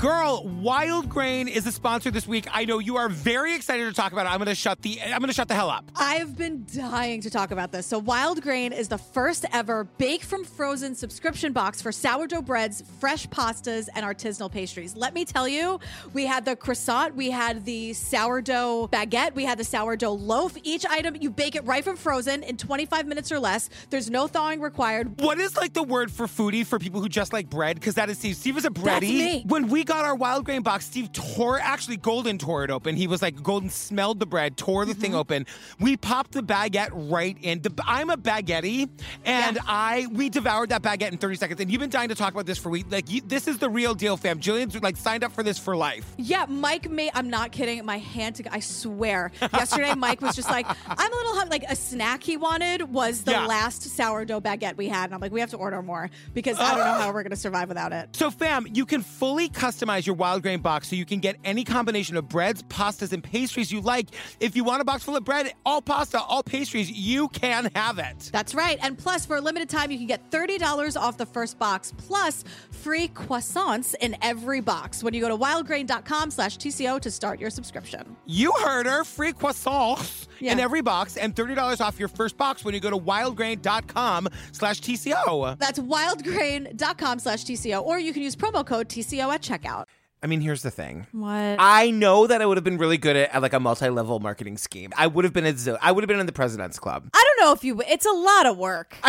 Girl, Wild Grain is the sponsor this week. I know you are very excited to talk about it. I'm gonna shut the I'm gonna shut the hell up. I've been dying to talk about this. So, Wild Grain is the first ever bake from frozen subscription box for sourdough breads, fresh pastas, and artisanal pastries. Let me tell you, we had the croissant, we had the sourdough baguette, we had the sourdough loaf. Each item, you bake it right from frozen in 25 minutes or less. There's no thawing required. What is like the word for foodie for people who just like bread? Because that is Steve. Steve is a bready. That's me. When we got our wild grain box, Steve tore actually Golden tore it open. He was like Golden smelled the bread, tore the Mm-hmm. thing open. We popped the baguette right in. The, I'm a baguette, and Yeah. I we devoured that baguette in 30 seconds. And you've been dying to talk about this for weeks. Like you, this is the real deal, fam. Jillian's like signed up for this for life. Yeah, Mike made, I'm not kidding, my hand to, I swear. Yesterday, Mike was just like, I'm a little hungry. Like, a snack he wanted was the Yeah. last sourdough baguette we had. And I'm like, we have to order more because I don't know how we're going to survive without it. So, fam, you can fully customize your wild grain box so you can get any combination of breads, pastas, and pastries you like. If you want a box full of bread, all pasta, all pastries, you can have it. That's right. And plus, for a limited time, you can get $30 off the first box plus free croissants in every box when you go to wildgrain.com slash TCO to start your subscription. You heard her. Free croissants in every box and $30 off your first box when you go to wildgrain.com slash TCO. That's wildgrain.com slash TCO, or you can use promo code TCO at checkout. I mean, here's the thing. What? I know that I would have been really good at, at like a multi-level marketing scheme. I would have been at Zil- I would have been in the president's club. I don't know if you, it's a lot of work.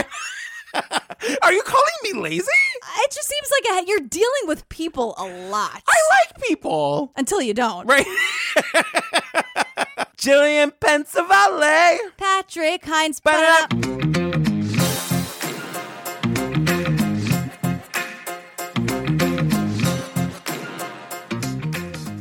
Are you calling me lazy? It just seems like a, you're dealing with people a lot. I like people. Until you don't. Right. Jillian Pensavalle. Patrick Hinds.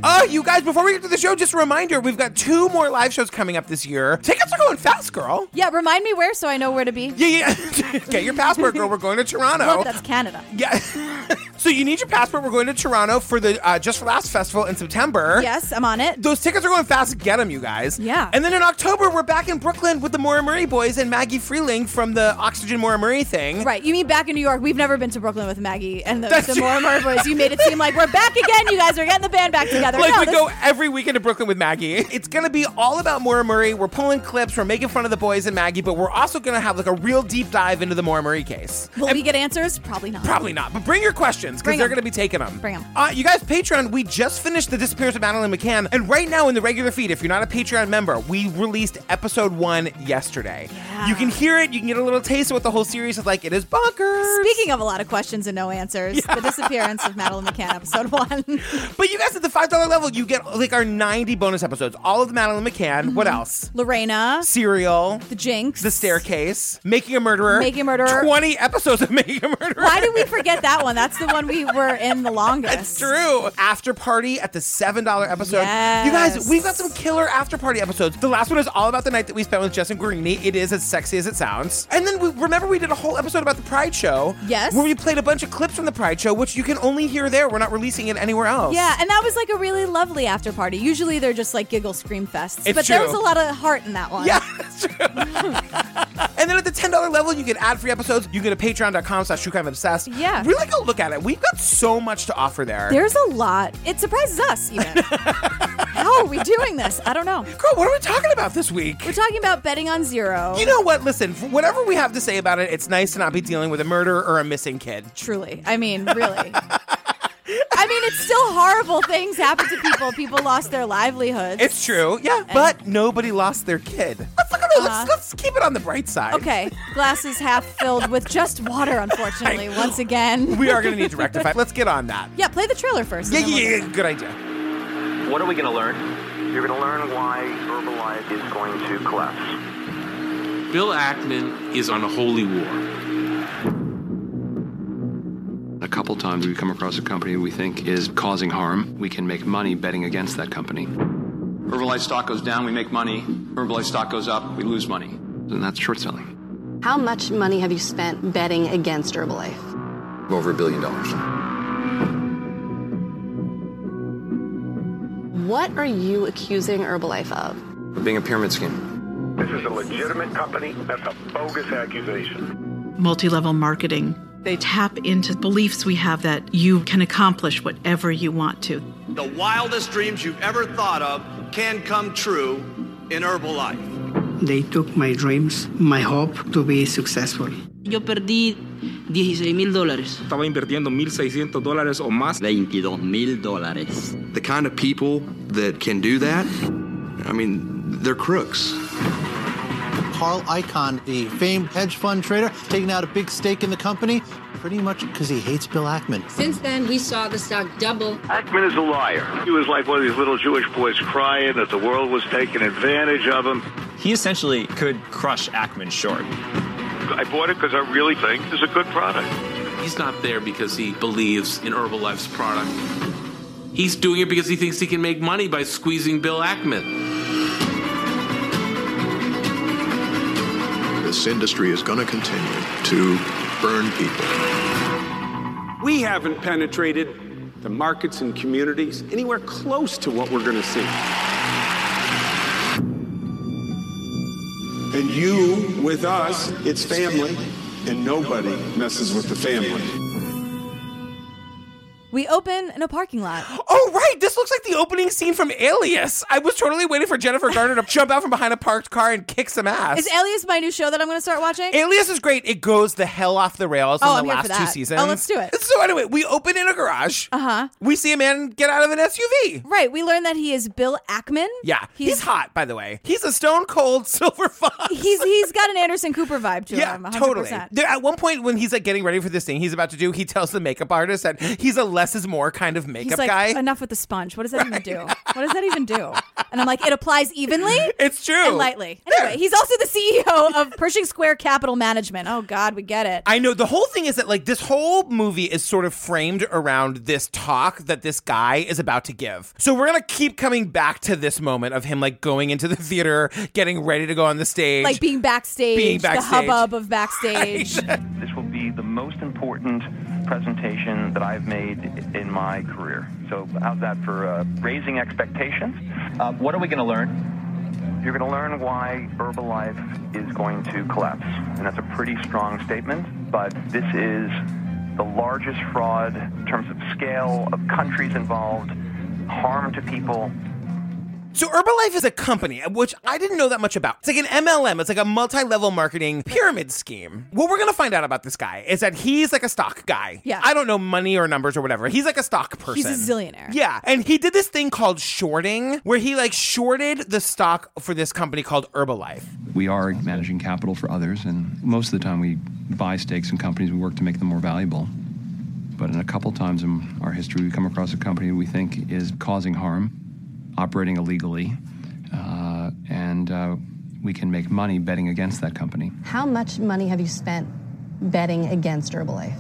Oh, you guys, before we get to the show, just a reminder we've got two more live shows coming up this year. Tickets are going fast, girl. Yeah, remind me where so I know where to be. Yeah, yeah. Get your passport, girl. We're going to Toronto. Look, that's Canada. Yeah. so you need your passport. We're going to Toronto for the uh, Just for Laughs festival in September. Yes, I'm on it. Those tickets are going fast. Get them, you guys. Yeah. And then in October, we're back in Brooklyn with the Maura Murray boys and Maggie Freleng from the Oxygen Maura Murray thing. Right, you mean back in New York? We've never been to Brooklyn with Maggie and the, That's the. More More Boys. You made it seem like we're back again. You guys are getting the band back together. Like no, we this- go every weekend to Brooklyn with Maggie. It's gonna be all about Maura Murray. We're pulling clips, we're making fun of the boys and Maggie, but we're also gonna have like a real deep dive into the Maura Murray case. Will we get answers? Probably not. Probably not, but bring your questions because Bring they're 'em. going to be taking them. Bring 'em. Uh, you guys, Patreon, we just finished the disappearance of Madeleine McCann, and right now in the regular feed, if you're not a Patreon member, we released episode one yesterday. You can hear it, you can get a little taste of what the whole series is like. It is bonkers. Speaking of a lot of questions and no answers, the disappearance of Madeleine McCann, episode one. but you guys at the five dollar level, you get like our 90 bonus episodes, all of the Madeleine McCann. What Mm-hmm. else? Lorena, Serial. the Jinx, The Staircase, Making a Murderer, Making a Murderer. 20 episodes of Making a Murderer. Why did we forget that one? That's the one we were in the longest. It's true. After party at the seven dollar episode. You guys, we've got some killer after party episodes. The last one is all about the night that we spent with Justin Guarini. It is as sexy as it sounds. And then we remember we did a whole episode about the Pride Show. Yes. Where we played a bunch of clips from the Pride Show, which you can only hear there. We're not releasing it anywhere else. Yeah, and that was like a really lovely after party. Usually they're just like giggle scream fests, It's but there was a lot of heart in that one. Yeah, that's true. and then at the ten dollar level, you get ad free episodes. You get a patreon.com slash true crime obsessed. Yeah. Really go look at it. We've got so much to offer there. There's a lot. It surprises us even. How are we doing this? I don't know. Girl, what are we talking about this week? We're talking about betting on zero. You know what? Listen, whatever we have to say about it, it's nice to not be dealing with a murder or a missing kid. Truly. I mean, really. I mean, it's still horrible things happen to people. People lost their livelihoods. It's true, yeah, but nobody lost their kid. Let's look at it. Let's, uh-huh. let's keep it on the bright side. Okay, glasses half filled with just water, unfortunately, once again. We are going to need to rectify. Let's get on that. Yeah, play the trailer first. Yeah, and then yeah, we'll yeah, good idea. What are we going to learn? You're going to learn why Herbalife is going to collapse. Bill Ackman is on a holy war. A couple times we come across a company we think is causing harm. We can make money betting against that company. Herbalife stock goes down, we make money. Herbalife stock goes up, we lose money. And that's short selling. How much money have you spent betting against Herbalife? Over a billion dollars. What are you accusing Herbalife of? Of being a pyramid scheme. This is a legitimate company. That's a bogus accusation. multi level marketing They tap into beliefs we have that you can accomplish whatever you want to. The wildest dreams you've ever thought of can come true in Herbalife. They took my dreams, my hope to be successful. Yo perdí 16 mil dólares. Estaba invirtiendo 1.600 dólares o más. 22 mil dólares. The kind of people that can do that, I mean, they're crooks. Carl Icahn, the famed hedge fund trader, taking out a big stake in the company, pretty much because he hates Bill Ackman. Since then, we saw the stock double. Ackman is a liar. He was like one of these little Jewish boys crying that the world was taking advantage of him. He essentially could crush Ackman short. I bought it because I really think it's a good product. He's not there because he believes in Herbalife's product. He's doing it because he thinks he can make money by squeezing Bill Ackman. This industry is going to continue to burn people. We haven't penetrated the markets and communities anywhere close to what we're going to see. And you, with us, it's family, and nobody messes with the family. We open in a parking lot. Oh, right. This looks like the opening scene from Alias. I was totally waiting for Jennifer Garner to jump out from behind a parked car and kick some ass. Is Alias my new show that I'm going to start watching? Alias is great. It goes the hell off the rails Oh, in I'm the last two seasons. Oh, let's do it. So anyway, we open in a garage. Uh huh. We see a man get out of an SUV. Right. We learn that he is Bill Ackman. Yeah, he's, hot, by the way. He's a stone cold silver fox. He's he's got an Anderson Cooper vibe to Yeah, him. 100%. totally. There, at one point, when he's like getting ready for this thing he's about to do, he tells the makeup artist that he's a less is more kind of makeup He's like, guy. enough with the sponge. What does that even do? What does that even do? And I'm like, it applies evenly. It's true. And lightly. Anyway, he's also the CEO of Pershing Square Capital Management. Oh God, we get it. I know the whole thing is that like this whole movie is sort of framed around this talk that this guy is about to give. So we're gonna keep coming back to this moment of him like going into the theater, getting ready to go on the stage, Like being backstage, Being the hubbub of backstage. This will be the most important presentation that I've made in my career. So, how's that for uh, raising expectations? Uh, what are we going to learn? You're going to learn why Herbalife is going to collapse. And that's a pretty strong statement, but this is the largest fraud in terms of scale, of countries involved, harm to people. So Herbalife is a company, uh, which I didn't know that much about. It's like an MLM. It's like a multi-level marketing pyramid scheme. What we're gonna find out about this guy is that he's like a stock guy. Yeah. I don't know money or numbers or whatever. He's like a stock person. He's a zillionaire. Yeah, and he did this thing called shorting, where he like shorted the stock for this company called Herbalife. We are managing capital for others, and most of the time we buy stakes in companies, we work to make them more valuable. But in a couple times in our history, we come across a company we think is causing harm, operating illegally, uh, and uh, we can make money betting against that company. How much money have you spent betting against Herbalife?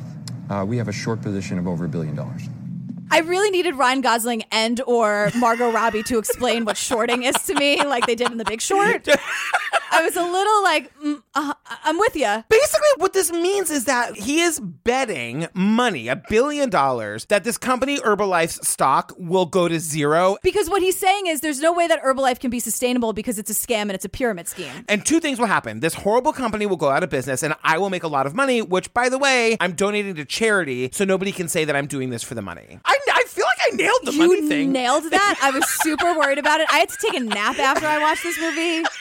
Uh, we have a short position of over a billion dollars. I really needed Ryan Gosling and or Margot Robbie to explain what shorting is to me, like they did in The Big Short. I was a little like, mm, uh, I'm with you. Basically, what this means is that he is betting money, a billion dollars, that this company Herbalife's stock will go to zero. Because what he's saying is there's no way that Herbalife can be sustainable because it's a scam and it's a pyramid scheme. And two things will happen. This horrible company will go out of business and I will make a lot of money, which, by the way, I'm donating to charity, so nobody can say that I'm doing this for the money. I, I feel like I nailed the you money thing. nailed that. I was super worried about it. I had to take a nap after I watched this movie.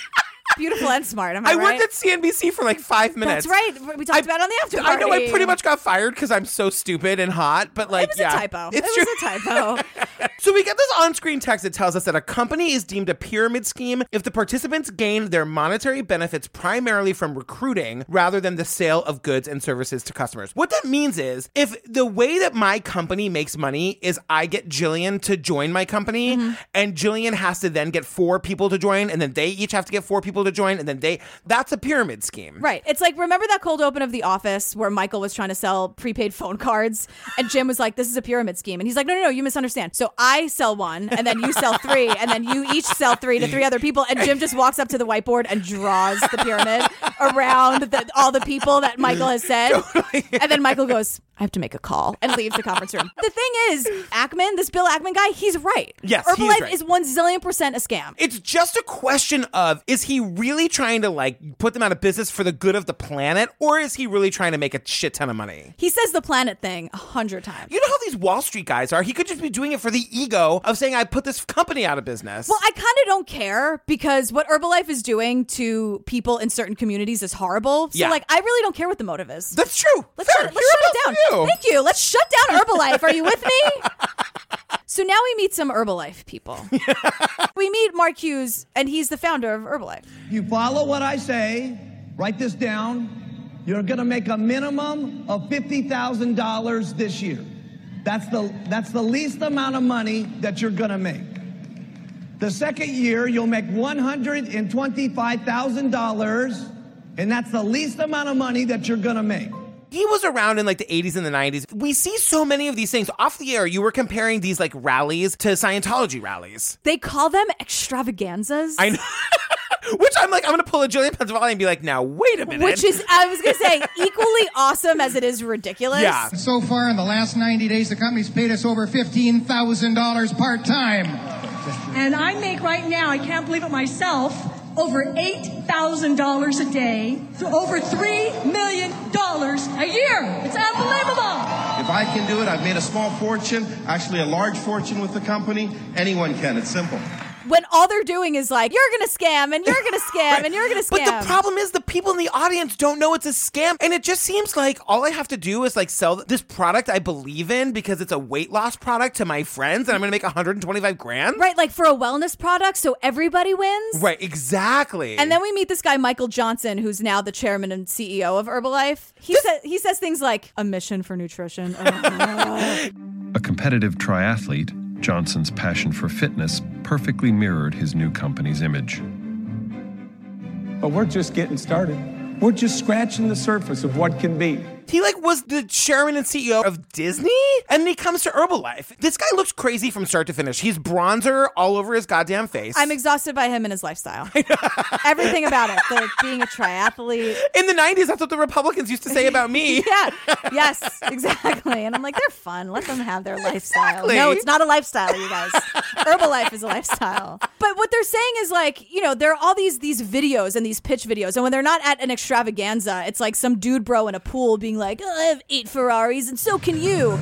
Beautiful and smart. Am I, I right? worked at CNBC for like five minutes. That's right. We talked about it on the after I know I pretty much got fired because I'm so stupid and hot, but like, It was yeah, a typo. It's it true. was a typo. So we get this on-screen text that tells us that a company is deemed a pyramid scheme if the participants gain their monetary benefits primarily from recruiting rather than the sale of goods and services to customers. What that means is if the way that my company makes money is I get Jillian to join my company mm-hmm. and Jillian has to then get four people to join and then they each have to get four people to join and then they that's a pyramid scheme. Right. It's like remember that cold open of The Office where Michael was trying to sell prepaid phone cards and Jim was like, "This is a pyramid scheme," and he's like, "No, no, no, you misunderstand. So I sell one, and then you sell three, and then you each sell three to three other people. And Jim just walks up to the whiteboard and draws the pyramid around the, all the people that Michael has said. And then Michael goes, I have to make a call and leaves the conference room. The thing is, Ackman, this Bill Ackman guy, he's right. Yes, he is Herbalife right. is one zillion percent a scam. It's just a question of is he really trying to like put them out of business for the good of the planet, or is he really trying to make a shit ton of money? He says the planet thing a hundred times. You know how these Wall Street guys are? He could just be doing it for the ego of saying, I put this company out of business. Well, I kind of don't care because what Herbalife is doing to people in certain communities is horrible. So, Yeah. like, I really don't care what the motive is. That's true. Let's shut, let's shut it down. you. Thank you. Let's shut down Herbalife. Are you with me? so now we meet some Herbalife people. we meet Mark Hughes, and he's the founder of Herbalife. You follow what I say, write this down. You're going to make a minimum of $50,000 this year. That's the, that's the least amount of money that you're going to make. The second year, you'll make $125,000, and that's the least amount of money that you're going to make. He was around in like the 80s and the 90s. We see so many of these things. Off the air, you were comparing these like rallies to Scientology rallies. They call them extravaganzas. I know. Which I'm like, I'm going to pull a Jillian Pensavalle and be like, now, wait a minute. Which is, I was going to say, equally awesome as it is ridiculous. Yeah. So far in the last 90 days, the company's paid us over $15,000 part time. And I make right now, I can't believe it myself, over $8,000 a day, so over $3 million a year. It's unbelievable. If I can do it, I've made a small fortune, actually a large fortune with the company. Anyone can. It's simple. When all they're doing is like, you're going to scam and you're going to scam and you're going to scam. But the problem is the people in the audience don't know it's a scam. And it just seems like all I have to do is like sell this product I believe in because it's a weight loss product to my friends and I'm going to make 125 grand. Right, like for a wellness product, so everybody wins. Right, exactly. And then we meet this guy Michael Johnson, who's now the chairman and CEO of Herbalife. He says he says things like a mission for nutrition. Uh, A competitive triathlete, Johnson's passion for fitness perfectly mirrored his new company's image. But we're just getting started. We're just scratching the surface of what can be. He like was the chairman and CEO of Disney, and he comes to Herbalife. This guy looks crazy from start to finish. He's bronzer all over his goddamn face. I'm exhausted by him and his lifestyle. Everything about it. The being a triathlete. In the 90s, that's what the Republicans used to say about me. yeah. Yes, exactly. And I'm like, they're fun. Let them have their lifestyle. Exactly. No, it's not a lifestyle, you guys. Herbalife is a lifestyle. But what they're saying is like, you know, there are all these these videos and these pitch videos, and when they're not at an extravaganza, it's like some dude bro in a pool being like, oh, I have eight Ferraris, and so can you.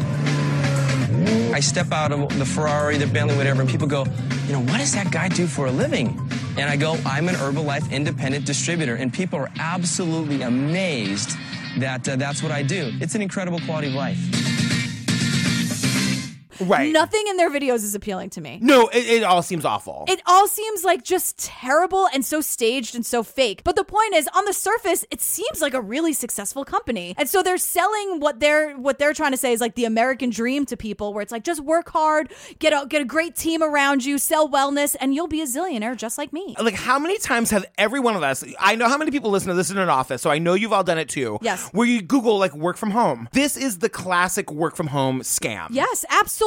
I step out of the Ferrari, the Bentley, whatever, and people go, you know, what does that guy do for a living? And I go, I'm an Herbalife independent distributor. And people are absolutely amazed that uh, that's what I do. It's an incredible quality of life. Right. Nothing in their videos is appealing to me. No, it, it all seems awful. It all seems like just terrible and so staged and so fake. But the point is, on the surface, it seems like a really successful company. And so they're selling what they're what they're trying to say is like the American dream to people, where it's like just work hard, get a get a great team around you, sell wellness, and you'll be a zillionaire just like me. like how many times have every one of us i know how many people listen to this in an office so i know you've all done it too Yes. where you google like work from home this is the classic work from home scam Yes, absolutely.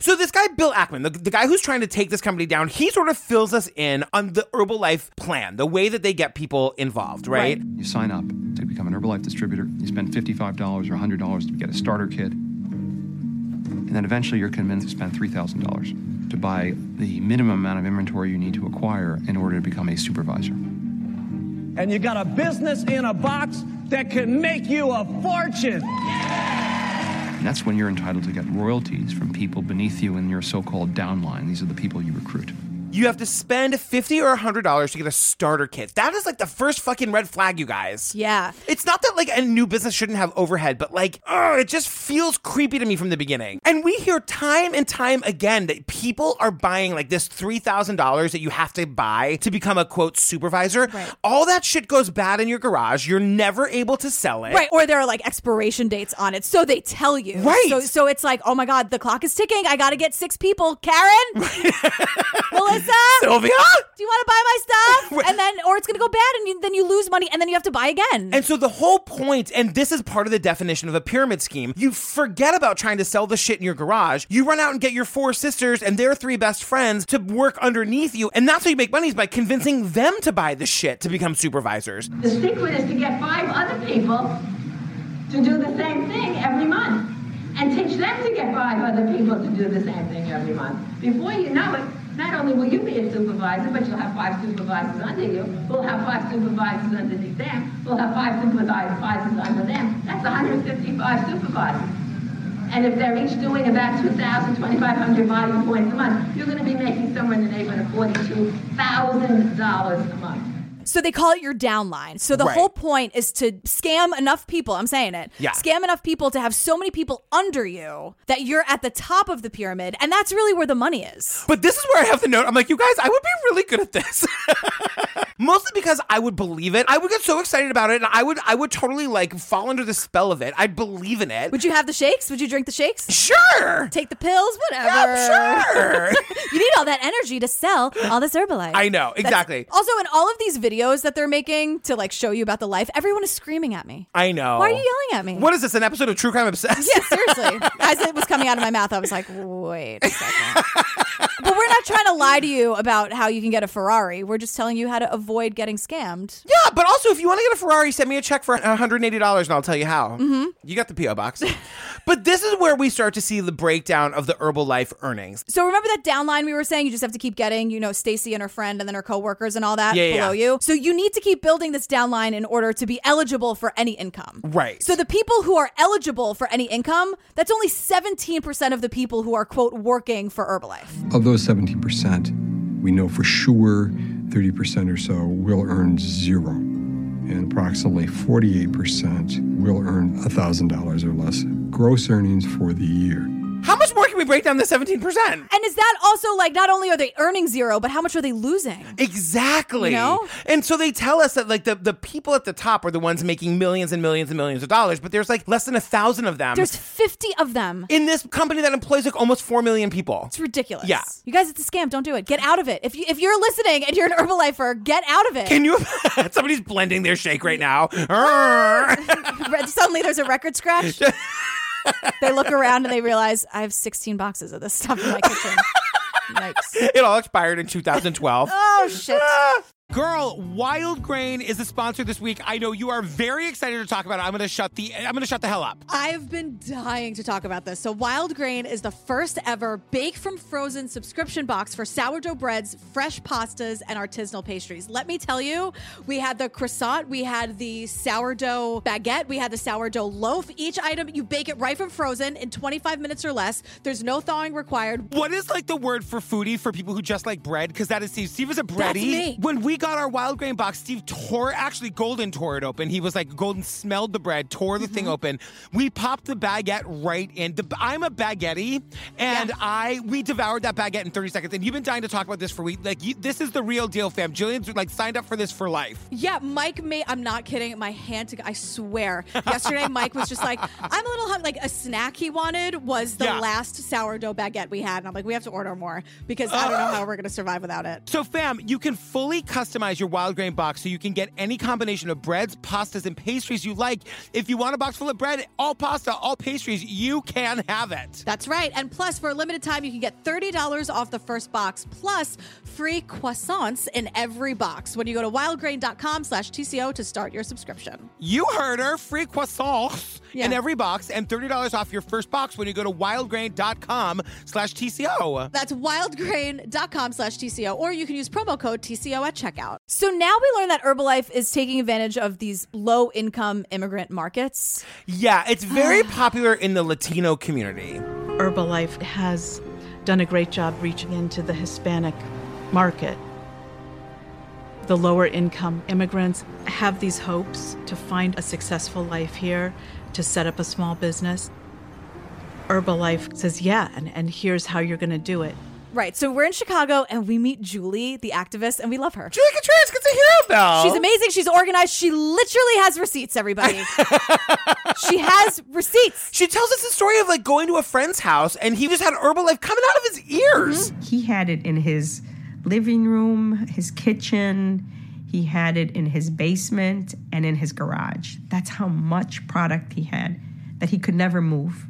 So this guy bill ackman the, the guy who's trying to take this company down he sort of fills us in on the herbalife plan the way that they get people involved right, You sign up to become an Herbalife distributor. You spend $55 or $100 to get a starter kit. And then eventually you're convinced to spend $3,000 to buy the minimum amount of inventory you need to acquire in order to become a supervisor. And you got a business in a box that can make you a fortune. And that's when you're entitled to get royalties from people beneath you in your so called downline. These are the people you recruit. You have to spend 50 or $100 to get a starter kit that is like the first fucking red flag you guys Yeah. It's not that like a new business shouldn't have overhead, but like, ugh, it just feels creepy to me from the beginning. And we hear time and time again that people are buying like this $3,000 that you have to buy to become a quote supervisor. All that shit goes bad in your garage. You're never able to sell it. Right, or there are like expiration dates on it, so they tell you. Right. So, so it's like, oh my god, the clock is ticking. I got to get six people. Karen. well, Melissa? Sylvia? Do you want to buy my stuff? and then, or it's going to go bad, and you, then you lose money, and then you have to buy again. And so the whole point, and this is part of the definition of a pyramid scheme, you forget about trying to sell the shit in your garage. You run out and get your four sisters and their three best friends to work underneath you. And that's how you make money is by convincing them to buy the shit to become supervisors. The secret is to get five other people to do the same thing every month and teach them to get five other people to do the same thing every month. Before you know it, not only will you be a supervisor, but you'll have five supervisors under you. We'll have five supervisors underneath them. We'll have five supervisors under them. That's 155 supervisors. And if they're each doing about 2,000, 2,500 volume points a month, you're going to be making somewhere in the neighborhood of $42,000 a month. So they call it your downline. So the Right. whole point is to scam enough people. I'm saying it. Yeah. Scam enough people to have so many people under you that you're at the top of the pyramid, and that's really where the money is. But this is where I have to note I'm like, you guys, I would be really good at this. Mostly because I would believe it. I would get so excited about it and I would I would totally like fall under the spell of it. I'd believe in it. Would you have the shakes? Would you drink the shakes? Sure. Take the pills? Whatever. sure. you need all that energy to sell all this Herbalife. I know, That's- exactly. also, in all of these videos that they're making to like show you about the life, everyone is screaming at me. I know. Why are you yelling at me? What is this? An episode of True Crime Obsessed? Yeah, seriously. As it was coming out of my mouth, I was like, wait a second. but we're not trying to lie to you about how you can get a Ferrari. We're just telling you how to avoid getting scammed. Yeah, but also if you want to get a Ferrari, send me a check for $180 and I'll tell you how. Mm-hmm. You got the P.O. box. but this is where we start to see the breakdown of the Herbalife earnings. So remember that downline we were saying you just have to keep getting, you know, Stacy and her friend and then her coworkers and all that Yeah, below yeah. you. So you need to keep building this downline in order to be eligible for any income. Right. So the people who are eligible for any income, that's only 17% of the people who are quote working for Herbalife. Of those 17%, we know for sure 30% or so will earn zero, and approximately 48% will earn $1,000 or less gross earnings for the year. Break down the 17%? And is that also like not only are they earning zero, but how much are they losing? Exactly. You know? And so they tell us that like the, the people at the top are the ones making millions and millions and millions of dollars, but there's like less than a thousand of them There's 50 of them. in this company that employs like almost four million people. It's ridiculous. Yeah. You guys, it's a scam. Don't do it. Get out of it. If you if you're listening and you're an Herbalifer, get out of it. Can you? Somebody's blending their shake right now. Ah! Suddenly there's a record scratch. They look around and they realize I have 16 boxes of this stuff in my kitchen. Yikes. it all expired in 2012. Oh shit. Ah. Girl, Wild Grain is the sponsor this week. I know you are very excited to talk about it. I'm gonna shut the I'm gonna shut the hell up. I've been dying to talk about this. So, Wild Grain is the first ever bake from frozen subscription box for sourdough breads, fresh pastas, and artisanal pastries. Let me tell you, we had the croissant, we had the sourdough baguette, we had the sourdough loaf. Each item, you bake it right from frozen in 25 minutes or less. There's no thawing required. What is like the word for foodie for people who just like bread? Because that is Steve. Steve is a bready. That's me. When we got our wild grain box, Steve tore actually Golden tore it open. He was like Golden smelled the bread, tore the Mm-hmm. thing open. We popped the baguette right in. The, I'm a baguette, and I we devoured that baguette in 30 seconds. And you've been dying to talk about this for weeks. Like you, this is the real deal, fam. Jillian's like signed up for this for life. Yeah, Mike made. I'm not kidding. My hand to. I swear. Yesterday, Mike was just like, "I'm a little hungry." Like a snack he wanted was the Yeah. last sourdough baguette we had, and I'm like, "We have to order more because I don't know how we're gonna survive without it." So, fam, you can fully customize your wild grain box so you can get any combination of breads, pastas, and pastries you like. If you want a box full of bread, all pasta, all pastries, you can have it. That's right. And plus, for a limited time, you can get $30 off the first box, plus free croissants in every box when you go to wildgrain.com slash TCO to start your subscription. You heard her. Free croissants Yeah. in every box and $30 off your first box when you go to wildgrain.com slash TCO. That's wildgrain.com slash TCO, or you can use promo code TCO at checkout. So now we learn that Herbalife is taking advantage of these low income immigrant markets. Yeah, it's very ah. popular in the Latino community. Herbalife has done a great job reaching into the Hispanic market. The lower income immigrants have these hopes to find a successful life here, to set up a small business. Herbalife says, yeah, and, and here's how you're going to do it. Right. So we're in Chicago and we meet Julie, the activist, and we love her. Julie Contreras gets a hero bell. She's amazing. She's organized. She literally has receipts, everybody. she has receipts. She tells us the story of like going to a friend's house and he just had Herbalife coming out of his ears. Mm-hmm. He had it in his living room, his kitchen. He had it in his basement and in his garage. That's how much product he had that he could never move.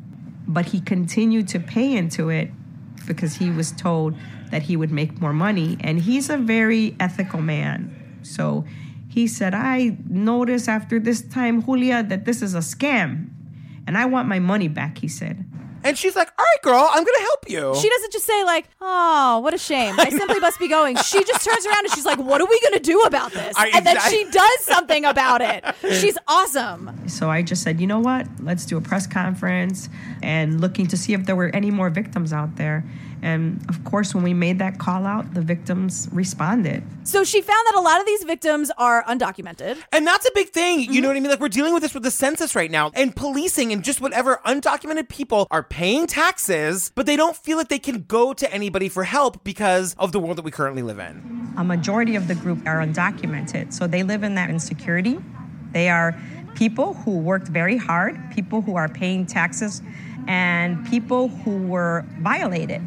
But he continued to pay into it because he was told that he would make more money. And he's a very ethical man. So he said, I notice after this time, Julia, that this is a scam. And I want my money back, he said. And she's like, all right, girl, I'm going to help you. She doesn't just say like, "Oh, what a shame. I, simply must be going." She just turns around and she's like, "What are we going to do about this?" I- and then I- she does something about it. She's awesome. So I just said, you know what? Let's do a press conference and looking to see if there were any more victims out there. And of course, when we made that call out, the victims responded. So she found that a lot of these victims are undocumented. And that's a big thing. You know mm-hmm. what I mean? Like we're dealing with this with the census right now and policing and just whatever undocumented people are paying taxes, but they don't feel like they can go to anybody for help because of the world that we currently live in. A majority of the group are undocumented. So they live in that insecurity. They are people who worked very hard, people who are paying taxes, and people who were violated.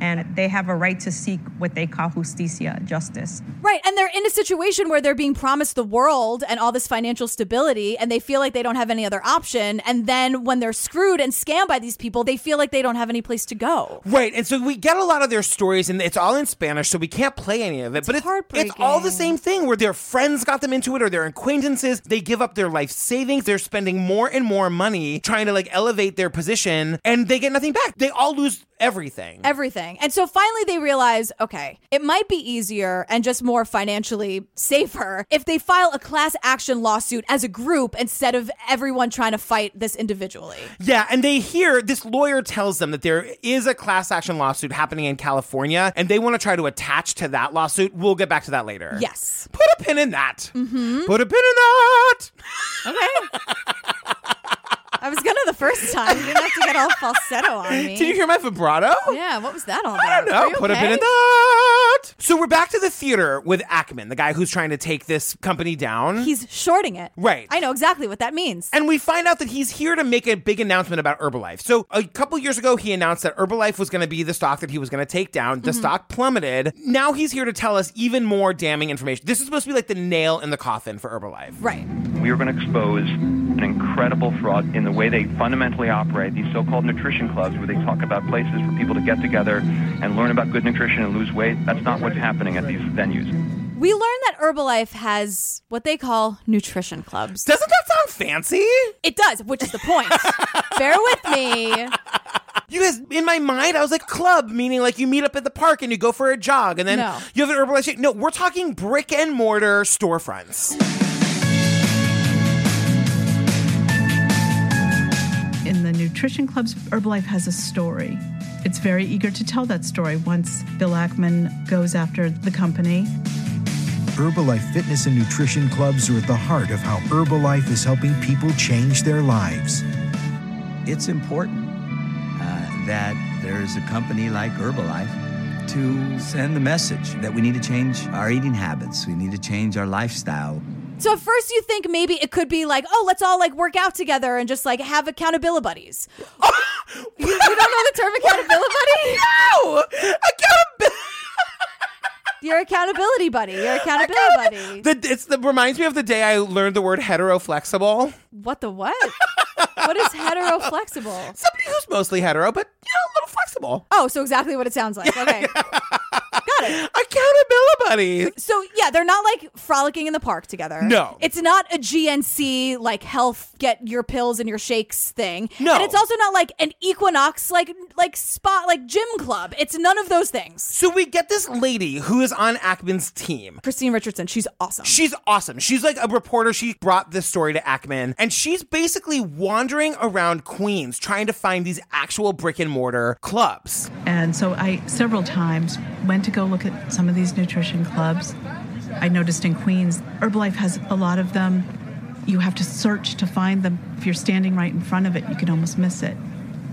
And they have a right to seek what they call justicia, justice. Right. And they're in a situation where they're being promised the world and all this financial stability, and they feel like they don't have any other option. And then when they're screwed and scammed by these people, they feel like they don't have any place to go. Right. And so we get a lot of their stories and it's all in Spanish, so we can't play any of it. but it's, it's all the same thing where their friends got them into it or their acquaintances. They give up their life savings. They're spending more and more money trying to like elevate their position and they get nothing back. They all lose everything. Everything. And so finally they realize okay, it might be easier and just more financially safer if they file a class action lawsuit as a group instead of everyone trying to fight this individually. Yeah, and they hear this lawyer tells them that there is a class action lawsuit happening in California and they want to try to attach to that lawsuit. We'll get back to that later. Yes. Put a pin in that. Mm-hmm. Put a pin in that. Okay. I was gonna the first time. You didn't have to get all falsetto on me. Did you hear my vibrato? Yeah, what was that all about? I don't Are know. you Put a pin okay? in that. So we're back to the theater with Ackman, the guy who's trying to take this company down. He's shorting it. Right. I know exactly what that means. And we find out that he's here to make a big announcement about Herbalife. So a couple years ago, he announced that Herbalife was going to be the stock that he was going to take down. The Mhm. stock plummeted. Now he's here to tell us even more damning information. This is supposed to be like the nail in the coffin for Herbalife. Right. We are going to expose an incredible fraud in the way they fundamentally operate, these so-called nutrition clubs where they talk about places for people to get together and learn about good nutrition and lose weight. That's not what's happening at these venues. We learned that Herbalife has what they call nutrition clubs. Doesn't that sound fancy? It does, which is the point. Bear with me. You guys, in my mind, I was like club, meaning like you meet up at the park and you go for a jog, and then No. you have an Herbalife. shake. No, we're talking brick and mortar storefronts. Nutrition clubs, Herbalife has a story. It's very eager to tell that story once Bill Ackman goes after the company. Herbalife Fitness and Nutrition Clubs are at the heart of how Herbalife is helping people change their lives. It's important uh, that there's a company like Herbalife to send the message that we need to change our eating habits, we need to change our lifestyle. So at first you think maybe it could be like, oh, let's all like work out together and just like have accountability buddies. you, you don't know the term accountability buddy? No, accountability. Your accountability buddy. Your accountability buddy. The, it's the reminds me of the day I learned the word hetero flexible. What the what? what is hetero flexible? Somebody who's mostly hetero, but you know, a little flexible. Oh, so exactly what it sounds like. Okay. Got it. Accountability buddies. So yeah, they're not like frolicking in the park together. No. It's not a GNC like health get your pills and your shakes thing. No. And it's also not like an Equinox like like spot like gym club. It's none of those things. So we get this lady who is on Ackman's team. Christine Richardson, she's awesome. She's awesome. She's like a reporter. She brought this story to Ackman, and she's basically wandering around Queens trying to find these actual brick and mortar clubs. And so I several times went to go look at some of these nutrition clubs. I noticed in Queens, Herbalife has a lot of them. You have to search to find them. If you're standing right in front of it, you can almost miss it.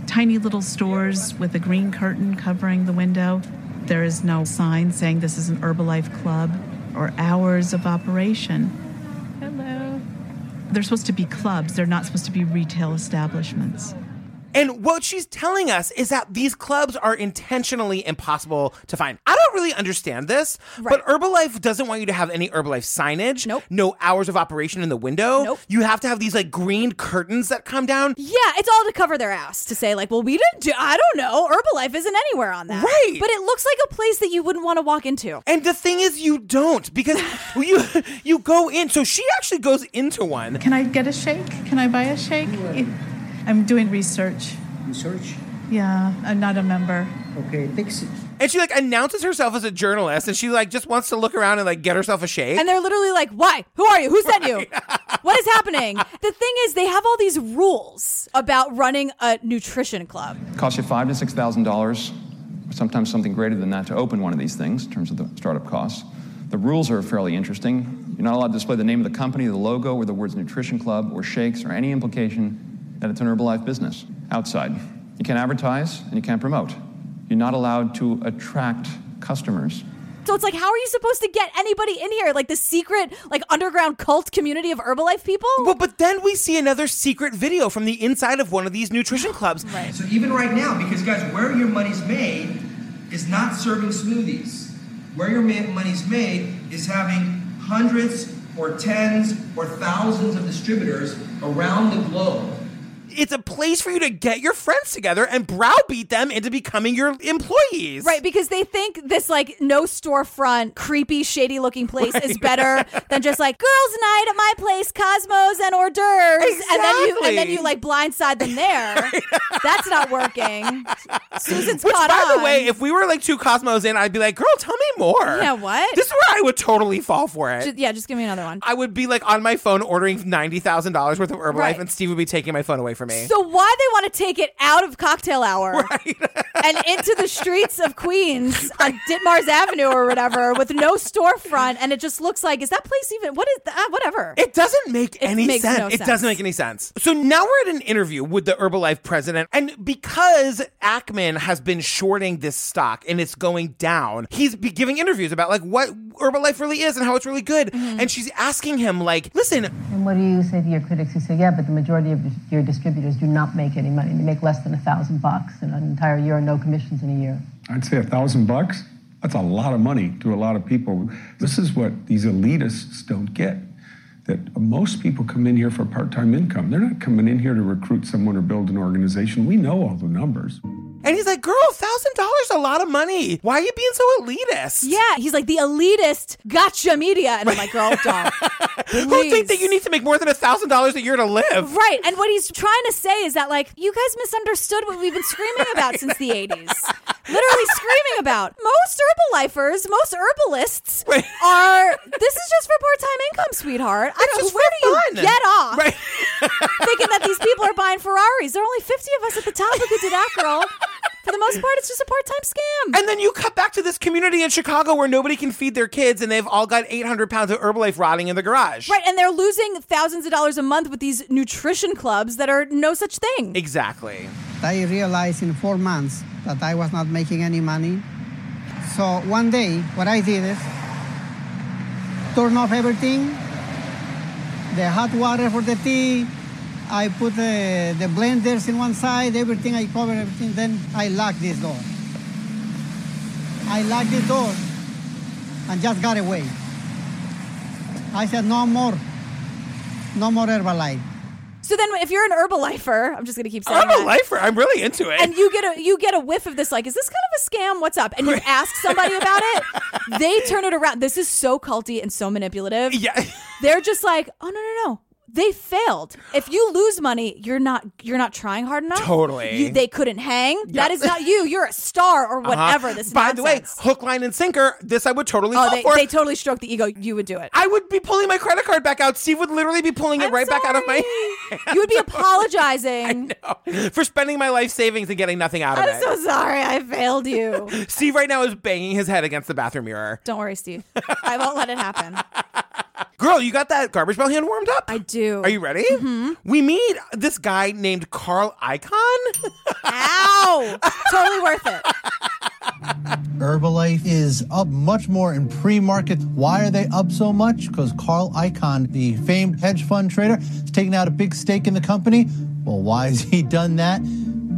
Tiny little stores with a green curtain covering the window. There is no sign saying this is an Herbalife club or hours of operation. Hello. They're supposed to be clubs, they're not supposed to be retail establishments. And what she's telling us is that these clubs are intentionally impossible to find. I don't really understand this, but Herbalife doesn't want you to have any Herbalife signage. Nope. No hours of operation in the window. Nope. You have to have these like green curtains that come down. Yeah, it's all to cover their ass to say like, well, we didn't do. I don't know. Herbalife isn't anywhere on that. Right. But it looks like a place that you wouldn't want to walk into. And the thing is, you don't because you you go in. So she actually goes into one. Can I get a shake? Can I buy a shake? I'm doing research. Research? Yeah, I'm not a member. Okay, thanks. And she like announces herself as a journalist, and she like just wants to look around and like get herself a shake. And they're literally like, "Why? Who are you? Who sent you? what is happening?" The thing is, they have all these rules about running a nutrition club. It costs you five to six thousand dollars, sometimes something greater than that, to open one of these things in terms of the startup costs. The rules are fairly interesting. You're not allowed to display the name of the company, the logo, or the words nutrition club or shakes, or any implication that it's an Herbalife business outside. You can't advertise and you can't promote. You're not allowed to attract customers. So it's like, how are you supposed to get anybody in here? Like the secret, like underground cult community of Herbalife people? Well, but then we see another secret video from the inside of one of these nutrition clubs. Right. So even right now, because guys, where your money's made is not serving smoothies. Where your money's made is having hundreds or tens or thousands of distributors around the globe. It's a place for you to get your friends together and browbeat them into becoming your employees. Right, because they think this like no storefront, creepy, shady looking place is better than just like girls' night at my place, Cosmos and hors d'oeuvres, and then you and then you like blindside them there. That's not working. Susan's Which, caught by on. the way, if we were like two Cosmos in, I'd be like, girl, tell me more. Yeah, what? This is where I would totally fall for it. Ju- yeah, just give me another one. I would be like on my phone ordering $90,000 worth of Herbalife, Right. and Steve would be taking my phone away from me. So why they want to take it out of cocktail hour and into the streets of Queens on Ditmars Avenue or whatever with no storefront and it just looks like is that place even what is that whatever. It doesn't make It any makes sense. no It sense. doesn't make any sense. So now we're at an interview with the Herbalife president, and because Ackman has been shorting this stock and it's going down, he's be giving interviews about like what Herbalife really is and how it's really good. Mm-hmm. And she's asking him like, "Listen, And what do you say to your critics who say, yeah, but the majority of your distributors do not make any money. They make less than a thousand bucks in an entire year and no commissions in a year. I'd say a thousand bucks. That's a lot of money to a lot of people. This is what these elitists don't get. That most people come in here for part-time income. They're not coming in here to recruit someone or build an organization. We know all the numbers. And he's like, girl, thousand dollars a lot of money. Why are you being so elitist? Yeah, he's like the elitist gotcha media. And I'm like, girl, don't. Who think that you need to make more than a thousand dollars a year to live? Right. And what he's trying to say is that, like, you guys misunderstood what we've been screaming about since the 80s. Literally screaming about. Most Herbalifers, most herbalists are, this is just for part time income, sweetheart. I don't just Where do you fun. get off Right. thinking that these people are buying Ferraris? There are only 50 of us at the top who could do that, girl. For the most part, it's just a part time scam. And then you cut back to this community in Chicago where nobody can feed their kids and they've all got 800 pounds of Herbalife rotting in the garage. Right, and they're losing thousands of dollars a month with these nutrition clubs that are no such thing. Exactly. I realized in four months that I was not making any money. So one day, what I did is turn off everything, the hot water for the tea. I put the, the blenders in one side, everything, I cover everything. Then I locked this door. I locked the door and just got away. I said, no more, no more Herbalife. So then, if you're an Herbalifer, I'm just gonna keep saying I'm a that. lifer. I'm really into it. and you get a you get a whiff of this like is this kind of a scam what's up and you ask somebody about it they turn it around this is so culty and so manipulative yeah they're just like oh no no no they failed. If you lose money you're not you're not trying hard enough. Totally. you, they couldn't hang. That is not you. You're a star or whatever Uh-huh. this By the way, hook, line, and sinker, this I would totally oh they, they totally stroke the ego. You would do it. I would be pulling my credit card back out. Steve would literally be pulling it right back out of my you would be apologizing. For spending my life savings and getting nothing out of it. i'm so sorry. I failed you. Steve right now is banging his head against the bathroom mirror. don't worry steve. I won't let it happen Girl, you got that garbage bell hand warmed up? I do. Are you ready? Mhm. We meet this guy named Carl Icahn. Ow! totally worth it. Herbalife is up much more in pre-market. Why are they up so much? Because Carl Icahn, the famed hedge fund trader, has taken out a big stake in the company. Well, why has he done that?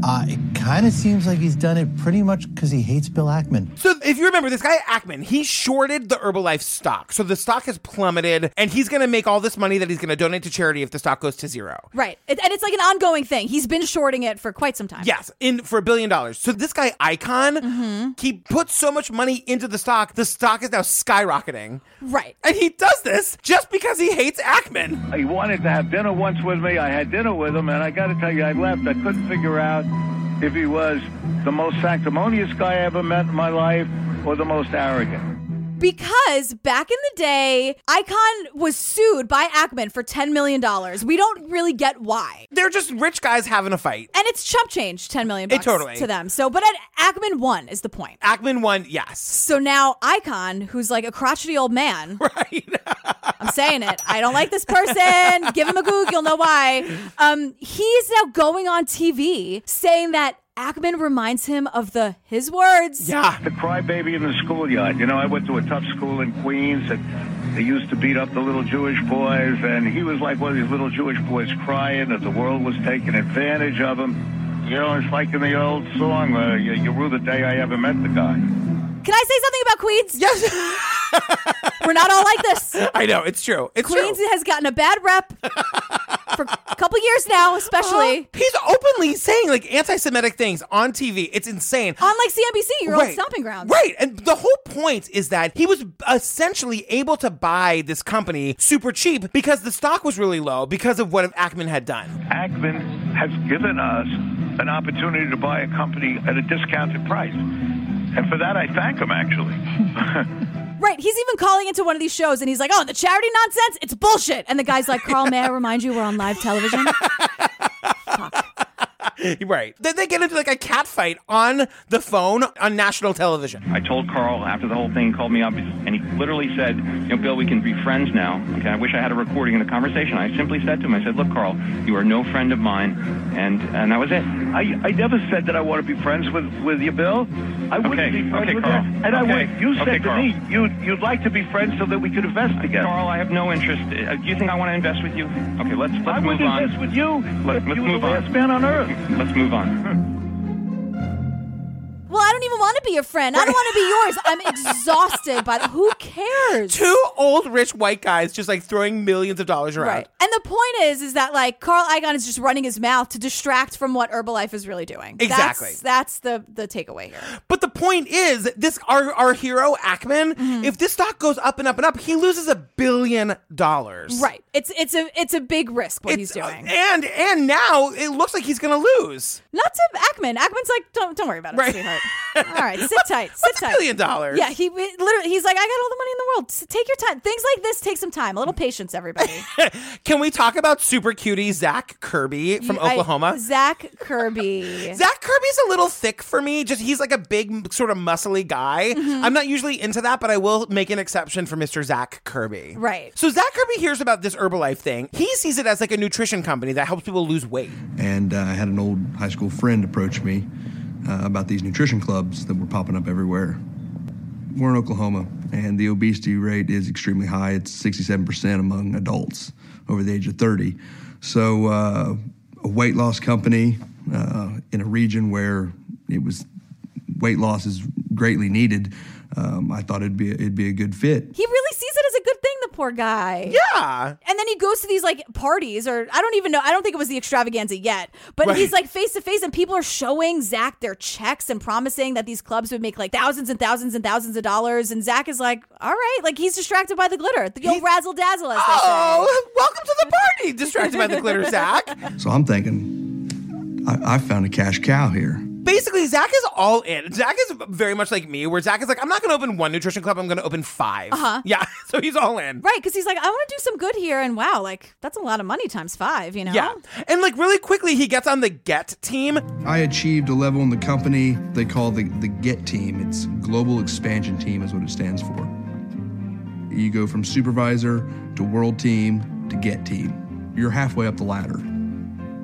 Uh, it kind of seems like he's done it pretty much because he hates Bill Ackman. So if you remember, this guy Ackman, he shorted the Herbalife stock. So the stock has plummeted, and he's going to make all this money that he's going to donate to charity if the stock goes to zero. Right. It, and it's like an ongoing thing. He's been shorting it for quite some time. Yes, in for a billion dollars. So this guy Icahn, Mm-hmm. he put so much money into the stock, the stock is now skyrocketing. Right. And he does this just because he hates Ackman. He wanted to have dinner once with me. I had dinner with him, and I got to tell you, I left. I couldn't figure out if he was the most sanctimonious guy I ever met in my life or the most arrogant. Because back in the day, Icahn was sued by Ackman for $10 million. We don't really get why. They're just rich guys having a fight. And it's chump change, 10 million It bucks totally- to them. So, but Ackman won is the point. Ackman won, yes. So now Icahn, who's like a crotchety old man. Right. I'm saying it. I don't like this person. Give him a goog, you'll know why. Um, he's now going on TV saying that Ackman reminds him of the his words. Yeah. The crybaby in the schoolyard. You know, I went to a tough school in Queens, and they used to beat up the little Jewish boys, and he was like one of these little Jewish boys crying that the world was taking advantage of him. You know, it's like in the old song, uh, you, you rue the day I ever met the guy. Can I say something about Queens? Yes. We're not all like this. I know, it's true. It's Queens true. has gotten a bad rep for a couple years now, especially. Uh-huh. He's openly saying like anti-Semitic things on TV. It's insane. On like CNBC, your old Right. stomping grounds. Right. And the whole point is that he was essentially able to buy this company super cheap because the stock was really low because of what Ackman had done. Ackman has given us an opportunity to buy a company at a discounted price. And for that, I thank him, actually. Right. He's even calling into one of these shows and he's like, oh, the charity nonsense, it's bullshit. And the guy's like, Carl, may I remind you we're on live television? right. Then they get into like a cat fight on the phone on national television. I told Carl after the whole thing, he called me up, and he literally said, "You know, Bill, we can be friends now." Okay, I wish I had a recording of the conversation. I simply said to him, "I said, look, Carl, you are no friend of mine," and and that was it. I, I never said that I want to be friends with, with you, Bill. I wouldn't Okay, be friends okay, with Carl. you. And I Okay, would. You said okay, to Carl. me you'd, you'd like to be friends so that we could invest together. Carl, I have no interest. Uh, do you think I want to invest with you? Okay, let's let's I move would on. invest with you. Let, let's you were move the on. last man on earth. Let's move on. Well, I don't even want to be your friend. I don't want to be yours. I'm exhausted, but who cares? Two old rich white guys just like throwing millions of dollars around. Right. And the point is, is that like Carl Icahn is just running his mouth to distract from what Herbalife is really doing. Exactly. That's, that's the the takeaway here. But the point is, this our our hero Ackman, Mm-hmm. if this stock goes up and up and up, he loses a billion dollars. Right. It's it's a it's a big risk what he's doing. And and now it looks like he's gonna lose. Not to Ackman. Ackman's like, don't don't worry about it, Right. sweetheart. All right, sit tight. Sit What's a tight. billion dollars? Yeah, he he literally he's like, I got all the money in the world. S- Take your time. Things like this take some time. A little patience, everybody. Can we talk about super cutie Zach Kirby from I- Oklahoma? Zach Kirby. Zach Kirby's a little thick for me. Just he's like a big, sort of muscly guy. Mm-hmm. I'm not usually into that, but I will make an exception for Mr. Zach Kirby. Right. So Zach Kirby hears about this Herbalife thing. He sees it as like a nutrition company that helps people lose weight. And uh, I had an old high school friend approach me uh, about these nutrition clubs that were popping up everywhere. We're in Oklahoma, and the obesity rate is extremely high. It's 67% among adults over the age of 30. So, uh, a weight loss company uh, in a region where it was weight loss is greatly needed. Um, I thought it'd be it'd be a good fit. He really sees it as a good thing, the poor guy. Yeah. And then he goes to these like parties, or I don't even know. I don't think it was the extravaganza yet, but Right. he's like face to face, and people are showing Zach their checks and promising that these clubs would make like thousands and thousands and thousands of dollars. And Zach is like, all right, like he's distracted by the glitter, the old razzle dazzle, as say. Oh, welcome to the party, distracted by the glitter, Zach. So I'm thinking, I, I found a cash cow here. Basically, Zach is all in. Zach is very much like me, where Zach is like, I'm not going to open one nutrition club. I'm going to open 5 Uh-huh. Yeah, so he's all in. Right, because he's like, I want to do some good here, and wow, like that's a lot of money times five, you know? Yeah, and like really quickly, he gets on the Get team. I achieved a level in the company they call the, the GET team. It's Global Expansion Team, is what it stands for. You go from supervisor to world team to GET team. You're halfway up the ladder.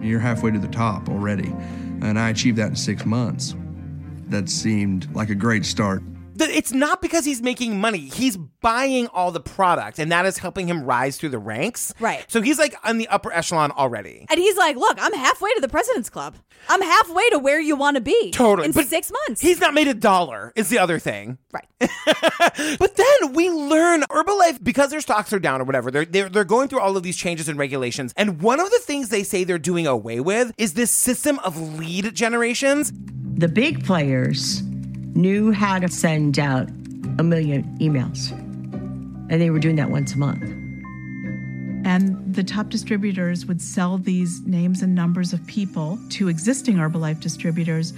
You're halfway to the top already. And I achieved that in six months. That seemed like a great start. The, it's not because he's making money. He's buying all the product, and that is helping him rise through the ranks. Right. So he's like on the upper echelon already. And he's like, look, I'm halfway to the President's Club. I'm halfway to where you want to be. Totally. In But six months. He's not made a dollar, is the other thing. Right. but then we learn Herbalife, because their stocks are down or whatever, they're, they're, they're going through all of these changes and regulations. And one of the things they say they're doing away with is this system of lead generations. The big players knew how to send out a million emails, and they were doing that once a month. And the top distributors would sell these names and numbers of people to existing Herbalife distributors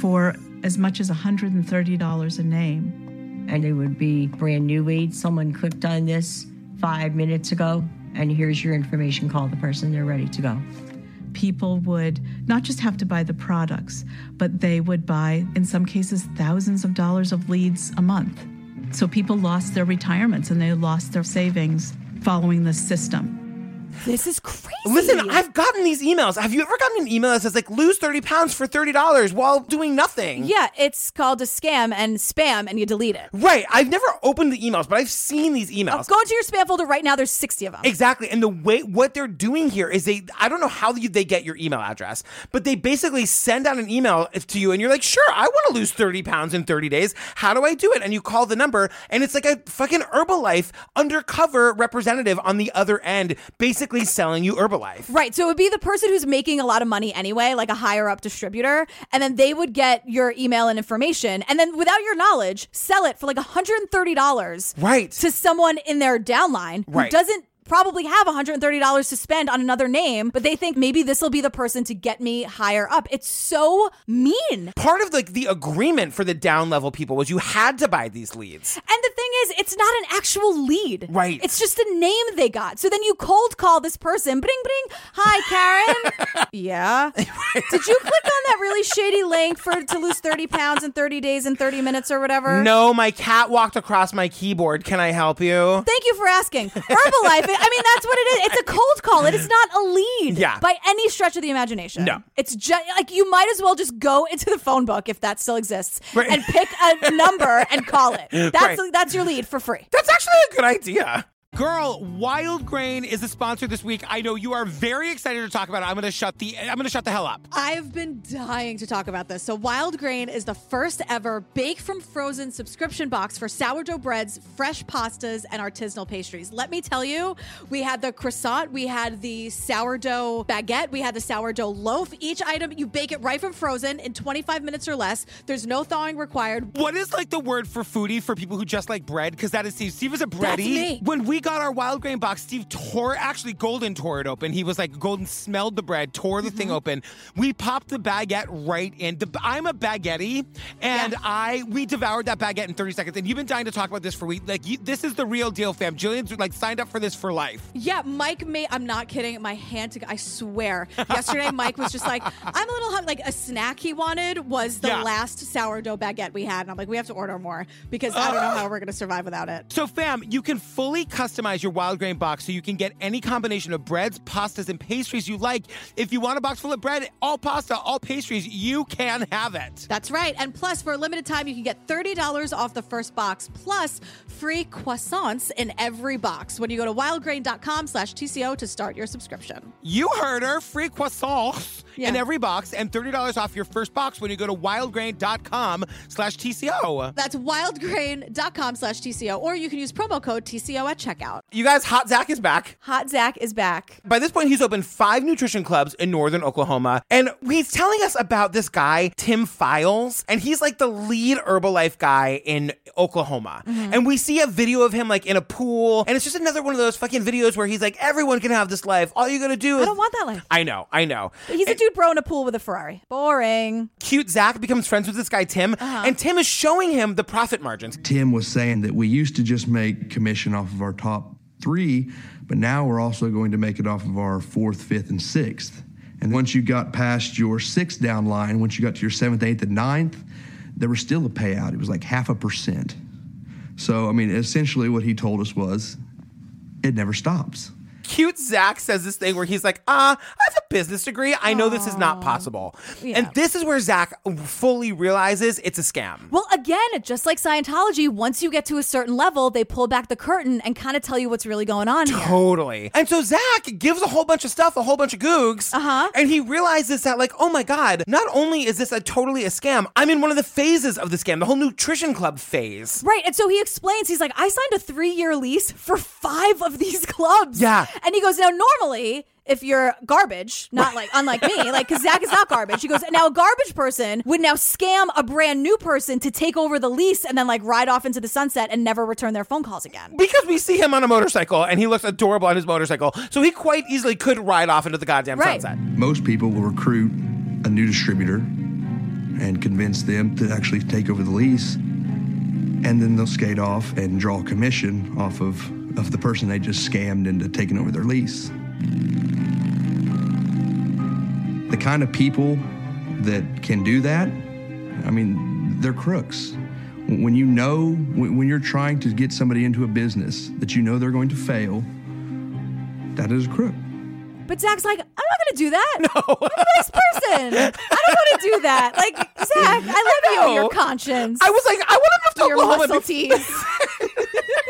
for as much as $130 a name. And it would be brand new leads. Someone clicked on this five minutes ago, and here's your information. Call the person, they're ready to go. People would not just have to buy the products, but they would buy, in some cases, thousands of dollars of leads a month. So people lost their retirements and they lost their savings following this system. This is crazy. Listen, I've gotten these emails. Have you ever gotten an email that says like lose 30 pounds for $30 while doing nothing? Yeah, it's called a scam and spam, and you delete it. Right. I've never opened the emails, but I've seen these oh, emails. Go into your spam folder right now. There's 60 of them. Exactly. And the way what they're doing here is they I don't know how you, they get your email address, but they basically send out an email to you and you're like, "Sure, I want to lose 30 pounds in 30 days. How do I do it?" And you call the number and it's like a fucking Herbalife undercover representative on the other end basically selling you Herbalife. Right. So it would be the person who's making a lot of money anyway, like a higher up distributor. And then they would get your email and information. And then without your knowledge, sell it for like $130. Right. To someone in their downline who Right. doesn't probably have $130 to spend on another name, but they think maybe this will be the person to get me higher up. It's so mean. Part of like the agreement for the down level people was you had to buy these leads. And the thing is, it's not an actual lead. Right. It's just a name they got. So then you cold call this person. Bring, bring. Hi, Karen. yeah. Did you click on that really shady link for to lose 30 pounds in 30 days and 30 minutes or whatever? No, my cat walked across my keyboard. Can I help you? Thank you for asking. Herbalife, I mean, that's what it is. It's a cold call. It is not a lead Yeah. by any stretch of the imagination. No. It's just like you might as well just go into the phone book if that still exists Right. and pick a number and call it. That's Right. that's your lead for free. That's actually a good idea. Girl, Wild Grain is the sponsor this week. I know you are very excited to talk about it. I'm gonna shut the I'm gonna shut the hell up. I've been dying to talk about this. So, Wild Grain is the first ever bake from frozen subscription box for sourdough breads, fresh pastas, and artisanal pastries. Let me tell you, we had the croissant, we had the sourdough baguette, we had the sourdough loaf. Each item, you bake it right from frozen in 25 minutes or less. There's no thawing required. What is like the word for foodie for people who just like bread? Because that is Steve. Steve is a bready. That's me. When we got our wild grain box, Steve tore actually Golden tore it open. He was like Golden smelled the bread, tore the Mm-hmm. thing open. We popped the baguette right in. The, I'm a baguette, and I we devoured that baguette in 30 seconds. And you've been dying to talk about this for weeks. Like you, this is the real deal, fam. Jillian's like signed up for this for life. Yeah, Mike made. I'm not kidding. My hand to. I swear. Yesterday, Mike was just like, "I'm a little hungry." Like a snack he wanted was the Yeah. last sourdough baguette we had, and I'm like, "We have to order more because I don't know how we're gonna survive without it." So, fam, you can fully customize your wild grain box so you can get any combination of breads, pastas, and pastries you like. If you want a box full of bread, all pasta, all pastries, you can have it. That's right. And plus, for a limited time, you can get $30 off the first box, plus free croissants in every box when you go to wildgrain.com slash TCO to start your subscription. You heard her. Free croissants in every box and $30 off your first box when you go to wildgrain.com slash TCO. That's wildgrain.com slash TCO, or you can use promo code TCO at checkout. You guys, Hot Zach is back. Hot Zach is back. By this point, he's opened five nutrition clubs in northern Oklahoma. And he's telling us about this guy, Tim Files. And he's like the lead Herbalife guy in Oklahoma. Mhm. And we see a video of him like in a pool. And it's just another one of those fucking videos where he's like, everyone can have this life. All you gotta do is. I don't want that life. I know, I know. He's a dude bro in a pool with a Ferrari. Boring. Cute Zach becomes friends with this guy, Tim. Uh-huh. And Tim is showing him the profit margins. Tim was saying that we used to just make commission off of our top three, but now we're also going to make it off of our fourth, fifth, and sixth. And once you got past your sixth down line, once you got to your seventh, eighth, and ninth, there was still a payout. It was like half a percent. So, I mean, essentially what he told us was it never stops. Cute Zach says this thing where he's like, ah, I have a business degree, I know this is not possible. Yeah. And this is where Zach fully realizes it's a scam. Well, again, just like Scientology, once you get to a certain level, they pull back the curtain and kind of tell you what's really going on here. Totally. And so Zach gives a whole bunch of stuff, a whole bunch of googs. Uh-huh. And he realizes that, like, oh my God, not only is this a totally a scam, I'm in one of the phases of the scam, the whole nutrition club phase. Right. And so he explains, he's like, I signed a three year lease for five of these clubs. Yeah. And he goes, now, normally, if you're garbage, not like, unlike me, like, because Zach is not garbage. He goes, now a garbage person would now scam a brand new person to take over the lease and then, like, ride off into the sunset and never return their phone calls again. Because we see him on a motorcycle and he looks adorable on his motorcycle. So he quite easily could ride off into the goddamn Right. sunset. Most people will recruit a new distributor and convince them to actually take over the lease, and then they'll skate off and draw commission off of, of the person they just scammed into taking over their lease. The kind of people that can do that, I mean, they're crooks. When you know, when when you're trying to get somebody into a business that you know they're going to fail, that is a crook. But Zach's like, I'm not going to do that. No. I'm a nice person. I don't want to do that. Like, Zach, I love you and your conscience. I was like, I want to move to Your Oklahoma muscle before- tees.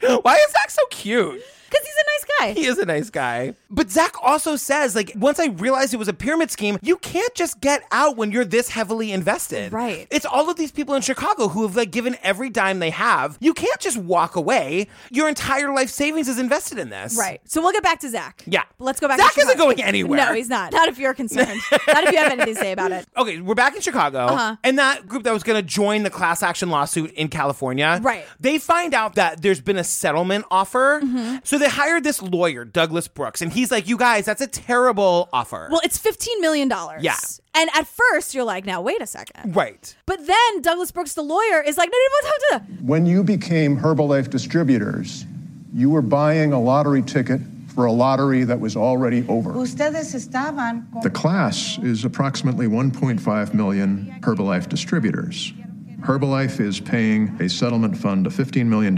Why is Zach so cute? Because he's a nice guy. He is a nice guy. But Zach also says, like, once I realized it was a pyramid scheme, you can't just get out when you're this heavily invested. Right. It's all of these people in Chicago who have like given every dime they have. You can't just walk away. Your entire life savings is invested in this. Right. So we'll get back to Zach. Yeah. But let's go back to Zach isn't going anywhere. No, he's not. Not if you're concerned. not if you have anything to say about it. Okay, we're back in Chicago. Uh-huh. And that group that was going to join the class action lawsuit in California. Right. They find out that there's been a settlement offer. Mm-hmm. So they hired this lawyer, Douglas Brooks. And he's like, you guys, that's a terrible offer. Well, it's $15 million. Yeah. And at first, you're like, now, wait a second. right. But then Douglas Brooks, the lawyer, is like, no, no, no, no, no. When you became Herbalife distributors, you were buying a lottery ticket for a lottery that was already over. Ustedes estaban The class is approximately 1.5 million Herbalife distributors. Herbalife is paying a settlement fund of $15 million.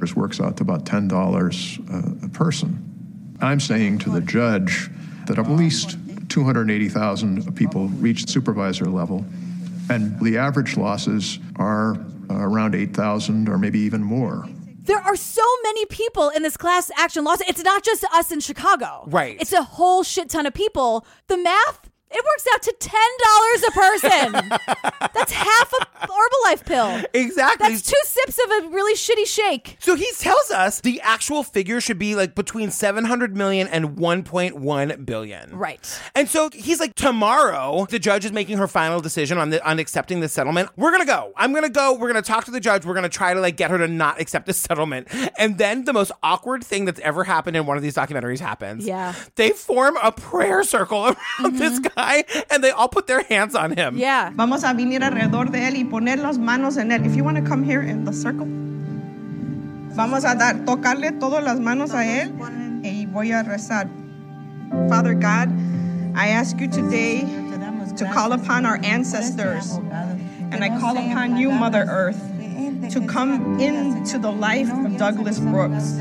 This works out to about $10 a, a person. I'm saying to the judge that at least 280,000 people reached supervisor level, and the average losses are uh, around 8,000 or maybe even more. There are so many people in this class action lawsuit. It's not just us in Chicago. Right. It's a whole shit ton of people. The math, it works out to $10 a person. That's half a Herbalife pill. Exactly. That's two sips of a really shitty shake. So he tells us the actual figure should be like between 700 million and 1.1 billion. Right. And so he's like, tomorrow, the judge is making her final decision on the, on accepting the settlement. We're gonna go. I'm gonna go. We're gonna talk to the judge. We're gonna try to like get her to not accept the settlement. And then the most awkward thing that's ever happened in one of these documentaries happens. Yeah. They form a prayer circle around mm-hmm. this guy, and they all put their hands on him. Yeah. Vamos a venir alrededor de él y poner las manos en él. If you want to come here in the circle. Vamos a dar, tocarle todas las manos a él y voy a rezar. Father God, I ask you today to call upon our ancestors. And I call upon you, Mother Earth, to come into the life of Douglas Brooks.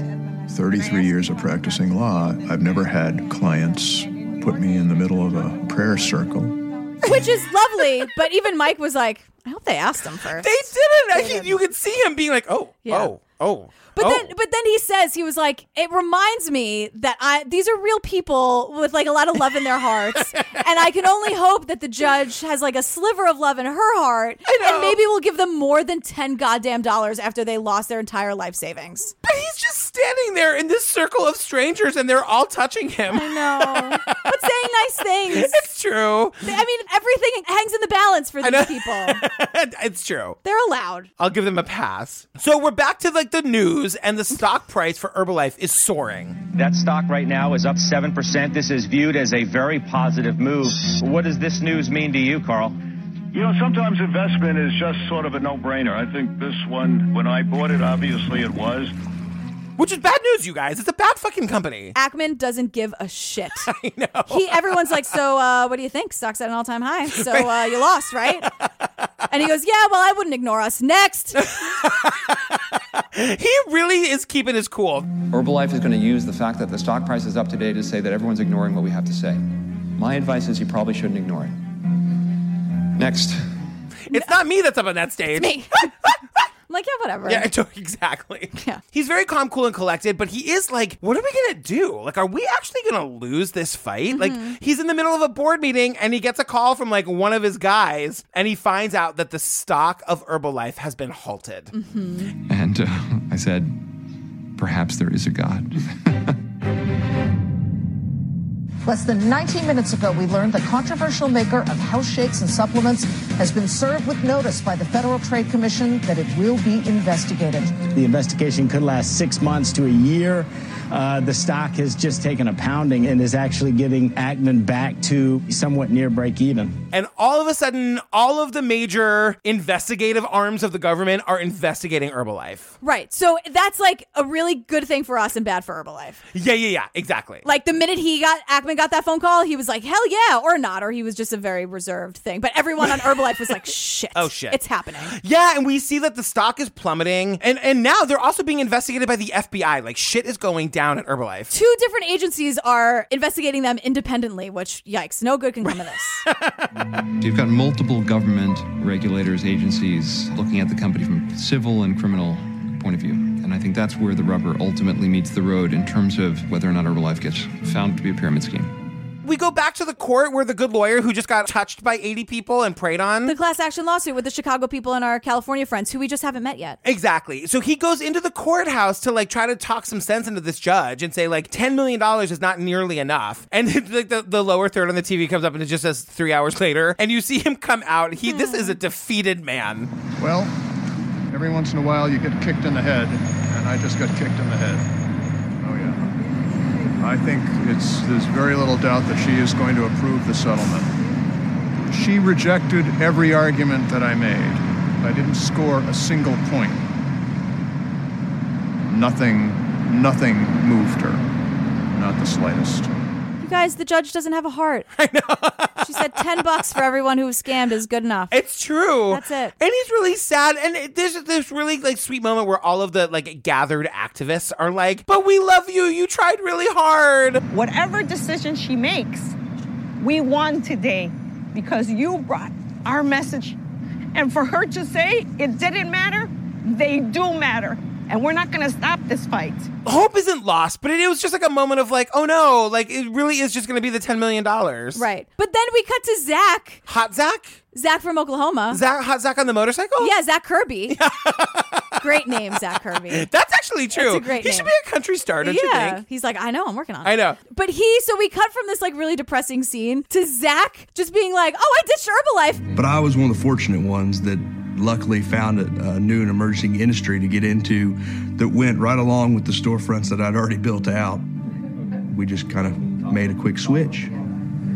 33 years of practicing law, I've never had clients put me in the middle of a prayer circle. Which is lovely, but even Mike was like, I hope they asked him first. They didn't. He- you could see him being like, oh, Yeah. oh, oh. But oh. then, but then he says he was like, it reminds me that I these are real people with like a lot of love in their hearts, and I can only hope that the judge has like a sliver of love in her heart, and maybe we'll give them more than ten goddamn dollars after they lost their entire life savings. But he's just standing there in this circle of strangers and they're all touching him. I know, but saying nice things. It's true. I mean, everything hangs in the balance for these people. it's true. They're allowed. I'll give them a pass. So we're back to like the news, and the stock price for Herbalife is soaring. That stock right now is up 7%. This is viewed as a very positive move. What does this news mean to you, Carl? You know, sometimes investment is just sort of a no-brainer. I think this one, when I bought it, obviously it was. Which is bad news, you guys. It's a bad fucking company. Ackman doesn't give a shit. I know. He everyone's like, so uh, what do you think? Stock's at an all time high. So uh, you lost, right? And he goes, yeah. Well, I wouldn't ignore us. Next. he really is keeping his cool. Herbalife is going to use the fact that the stock price is up today to say that everyone's ignoring what we have to say. My advice is you probably shouldn't ignore it. Next. It's not me that's up on that stage. me. I'm like, yeah, whatever. Yeah, exactly. Yeah. He's very calm, cool, and collected, but he is like, what are we gonna do? Like, are we actually gonna lose this fight? Like, Mm-hmm. he's in the middle of a board meeting and he gets a call from like one of his guys, and he finds out that the stock of Herbalife has been halted. Mm-hmm. And uh, I said, perhaps there is a God. Less than 19 minutes ago, we learned the controversial maker of house shakes and supplements has been served with notice by the Federal Trade Commission that it will be investigated. The investigation could last six months to a year. Uh, the stock has just taken a pounding and is actually getting Ackman back to somewhat near break even. And all of a sudden, all of the major investigative arms of the government are investigating Herbalife. Right. So that's like a really good thing for us and bad for Herbalife. Yeah, yeah, yeah, exactly. Like the minute he got Ackman got that phone call, he was like, hell yeah, or not, or he was just a very reserved thing. But everyone on Herbalife was like, shit. Oh, shit. It's happening. Yeah, and we see that the stock is plummeting, and and now they're also being investigated by the FBI. Like shit is going down at Herbalife. Two different agencies are investigating them independently, which yikes, no good can come of this. You've got multiple government regulators, agencies looking at the company from civil and criminal point of view. And I think that's where the rubber ultimately meets the road in terms of whether or not Herbalife gets found to be a pyramid scheme. We go back to the court where the good lawyer who just got touched by 80 people and prayed on. the class action lawsuit with the Chicago people and our California friends who we just haven't met yet. Exactly. So he goes into the courthouse to like try to talk some sense into this judge and say like $10 million is not nearly enough. And like the, the lower third on the TV comes up and it just says three hours later. And you see him come out. He this is a defeated man. Well, every once in a while you get kicked in the head, and I just got kicked in the head. I think it's there's very little doubt that she is going to approve the settlement. She rejected every argument that I made. I didn't score a single point. Nothing, nothing moved her. Not the slightest. You guys, the judge doesn't have a heart. I know. she said 10 bucks for everyone who was scammed is good enough. It's true. That's it. And he's really sad. And it- there's this really like sweet moment where all of the like gathered activists are like, "But we love you. You tried really hard." Whatever decision she makes, we won today because you brought our message. And for her to say it didn't matter, they do matter. And we're not going to stop this fight. Hope isn't lost, but it was just like a moment of like, "Oh no!" Like it really is just going to be the ten million dollars. Right. But then we cut to Zach. Hot Zach? Zach from Oklahoma. Zach, hot Zach on the motorcycle? Yeah, Zach Kirby. great name, Zach Kirby. That's actually true. That's a great he name. should be a country star, don't you think? He's like, I know, I'm working on it. I know. But he, so we cut from this like really depressing scene to Zach just being like, oh, I ditched Herbalife. But I was one of the fortunate ones that luckily found a, a new and emerging industry to get into that went right along with the storefronts that I'd already built out. We just kind of made a quick switch,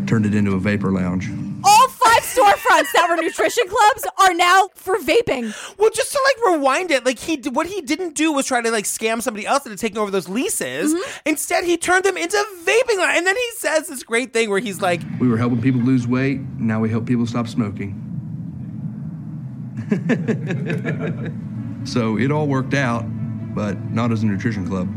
turned it into a vapor lounge. All five storefronts that were nutrition clubs are now for vaping. Well, just to like rewind it, like he what he didn't do was try to like scam somebody else into taking over those leases. Mm-hmm. Instead, he turned them into vaping. And then he says this great thing where he's like, We were helping people lose weight, now we help people stop smoking. so it all worked out, but not as a nutrition club.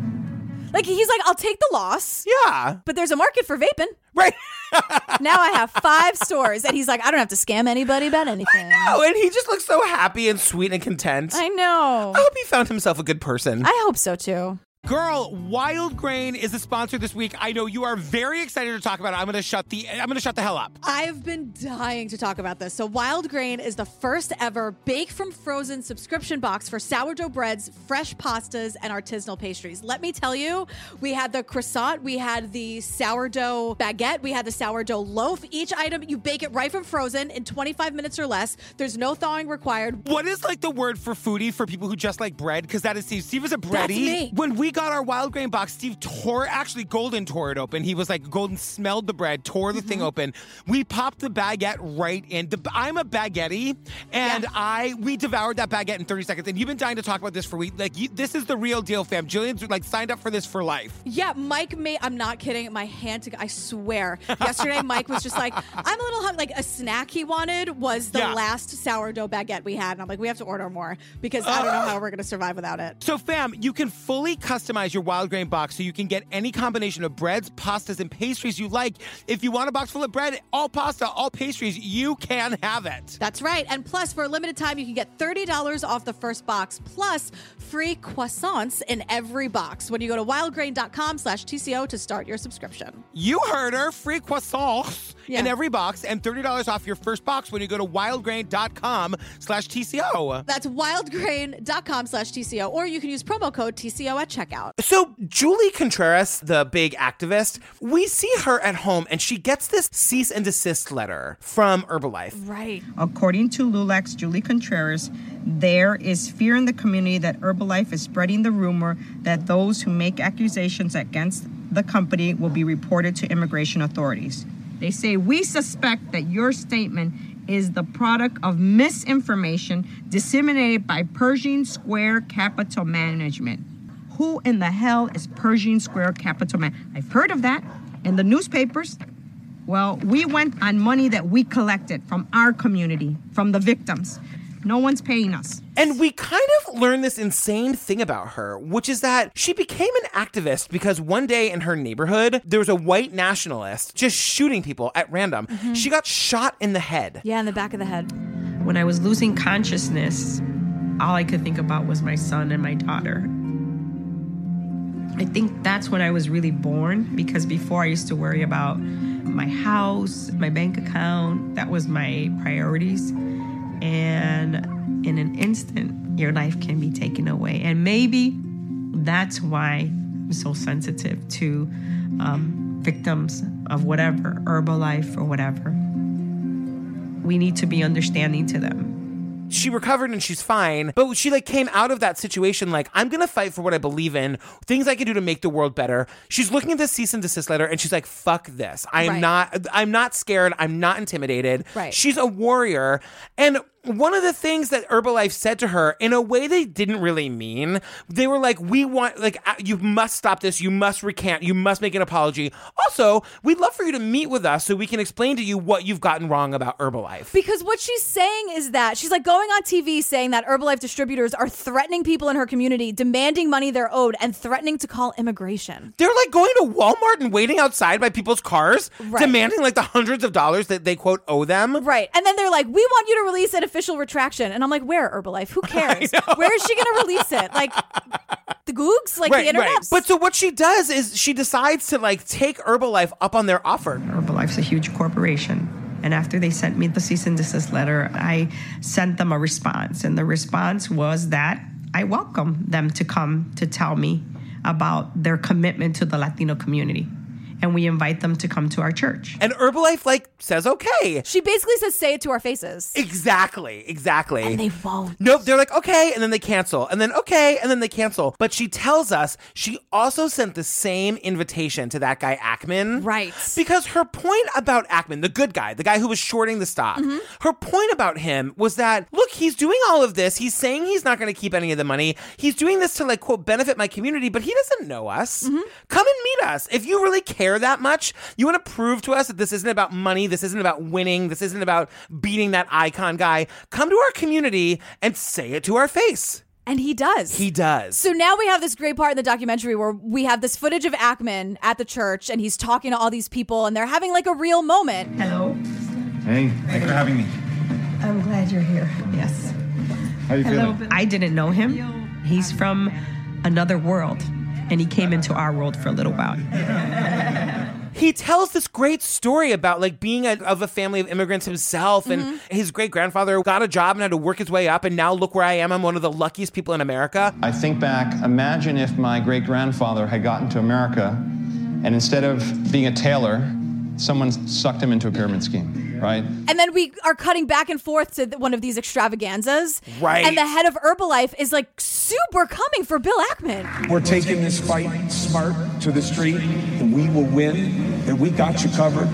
Like he's like, I'll take the loss. Yeah. But there's a market for vaping. Right. now I have five stores. And he's like, I don't have to scam anybody about anything. Oh, and he just looks so happy and sweet and content. I know. I hope he found himself a good person. I hope so too. Girl, Wild Grain is the sponsor this week. I know you are very excited to talk about it. I'm gonna shut the I'm gonna shut the hell up. I've been dying to talk about this. So, Wild Grain is the first ever bake from frozen subscription box for sourdough breads, fresh pastas, and artisanal pastries. Let me tell you, we had the croissant, we had the sourdough baguette, we had the sourdough loaf. Each item, you bake it right from frozen in 25 minutes or less. There's no thawing required. What is like the word for foodie for people who just like bread? Because that is Steve. Steve is a breadie. me. When we got our wild grain box, Steve tore, actually, Golden tore it open. He was like, Golden smelled the bread, tore the thing mm-hmm. open. We popped the baguette right in. The, I'm a baguette, and I we devoured that baguette in 30 seconds. And you've been dying to talk about this for weeks. Like, you, this is the real deal, fam. Jillian's like signed up for this for life. Yeah, Mike made. I'm not kidding. My hand to. I swear. Yesterday, Mike was just like, "I'm a little hungry." Like a snack he wanted was the Yeah. last sourdough baguette we had, and I'm like, "We have to order more because I don't know how we're gonna survive without it." So, fam, you can fully customize your wild grain box so you can get any combination of breads, pastas, and pastries you like. If you want a box full of bread, all pasta, all pastries, you can have it. That's right. And plus, for a limited time, you can get $30 off the first box, plus free croissants in every box when you go to wildgrain.com slash TCO to start your subscription. You heard her. Free croissants in every box and $30 off your first box when you go to wildgrain.com slash TCO. That's wildgrain.com slash TCO, or you can use promo code TCO at checkout. So, Julie Contreras, the big activist, we see her at home and she gets this cease and desist letter from Herbalife. Right. According to LULAC's Julie Contreras, there is fear in the community that Herbalife is spreading the rumor that those who make accusations against the company will be reported to immigration authorities. They say, We suspect that your statement is the product of misinformation disseminated by Pershing Square Capital Management. Who in the hell is Pershing Square Capital Man? I've heard of that in the newspapers. Well, we went on money that we collected from our community, from the victims. No one's paying us. And we kind of learned this insane thing about her, which is that she became an activist because one day in her neighborhood, there was a white nationalist just shooting people at random. Mm-hmm. She got shot in the head. Yeah, in the back of the head. When I was losing consciousness, all I could think about was my son and my daughter. I think that's when I was really born because before I used to worry about my house, my bank account, that was my priorities. And in an instant, your life can be taken away. And maybe that's why I'm so sensitive to um, victims of whatever, Herbalife or whatever. We need to be understanding to them. She recovered and she's fine, but she like came out of that situation like I'm gonna fight for what I believe in, things I can do to make the world better. She's looking at this cease and desist letter and she's like, "Fuck this! I'm Right. not. I'm not scared. I'm not intimidated. Right. She's a warrior." And one of the things that Herbalife said to her in a way they didn't really mean, they were like, "We want like uh, you must stop this. You must recant. You must make an apology. Also, we'd love for you to meet with us so we can explain to you what you've gotten wrong about Herbalife." Because what she's saying is that she's like going on TV saying that Herbalife distributors are threatening people in her community, demanding money they're owed, and threatening to call immigration. They're like going to Walmart and waiting outside by people's cars, Right. demanding like the hundreds of dollars that they quote owe them. Right. And then they're like, we want you to release an official retraction. And I'm like, where, Herbalife? Who cares? Where is she going to release it? Like, the Googs? Like, the internet? But so what she does is she decides to like take Herbalife up on their offer. Herbalife's a huge corporation. And after they sent me the cease and desist letter, I sent them a response. And the response was that I welcome them to come to tell me about their commitment to the Latino community. And we invite them to come to our church. And Herbalife like says okay. She basically says, say it to our faces. Exactly, exactly. And they won't. Nope, they're like, okay, and then they cancel, and then okay, and then they cancel. But she tells us she also sent the same invitation to that guy Ackman. Right. Because her point about Ackman, the good guy, the guy who was shorting the stock, Mm-hmm. her point about him was that, look, he's doing all of this. He's saying he's not going to keep any of the money. He's doing this to, like, quote, benefit my community, but he doesn't know us. Mm-hmm. Come and meet us. If you really care that much, you want to prove to us that this isn't about money, this isn't about winning, this isn't about beating that Icahn guy, come to our community and say it to our face. And he does. He does. So now we have this great part in the documentary where we have this footage of Ackman at the church and he's talking to all these people and they're having like a real moment. Hello. Hey, thanks for having me. I'm glad you're here. Yes. How you feeling? I didn't know him. He's from another world. And he came into our world for a little while. he tells this great story about like being a, of a family of immigrants himself and mm-hmm. his great grandfather got a job and had to work his way up and now look where i am i'm one of the luckiest people in america I think back, imagine if my great grandfather had gotten to America and instead of being a tailor, someone sucked him into a pyramid scheme. Right? And then we are cutting back and forth to one of these extravaganzas. Right. And the head of Herbalife is like super coming for Bill Ackman. We're taking this fight smart to the street, and we will win, and we got you covered.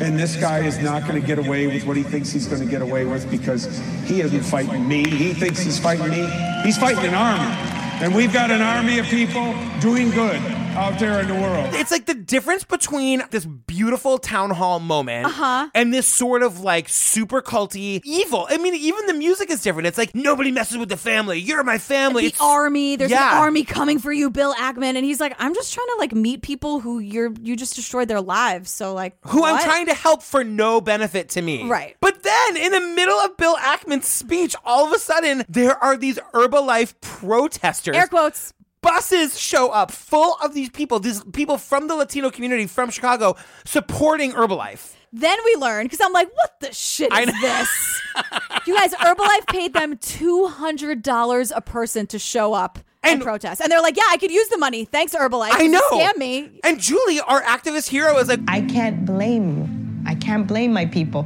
And this guy is not going to get away with what he thinks he's going to get away with because he isn't fighting me. He thinks he's fighting me. He's fighting an army. And we've got an army of people doing good out there in the world. It's like the difference between this beautiful town hall moment Uh-huh. and this sort of like super culty evil. I mean, even the music is different. It's like nobody messes with the family. You're my family. The It's- army, there's Yeah. an army coming for you, Bill Ackman, and he's like, I'm just trying to like meet people who you're you just destroyed their lives. So like, who I'm trying to help for no benefit to me. Right. But then in the middle of Bill Ackman's speech, all of a sudden there are these Herbalife protesters. Air quotes buses show up full of these people, these people from the Latino community from Chicago supporting Herbalife. Then we learn because I'm like, what the shit is this? you guys, Herbalife paid them $200 a person to show up and, and protest. And they're like, yeah, I could use the money. Thanks, Herbalife. I know. Scam me. And Julie, our activist hero, is like, I can't blame. I can't blame my people.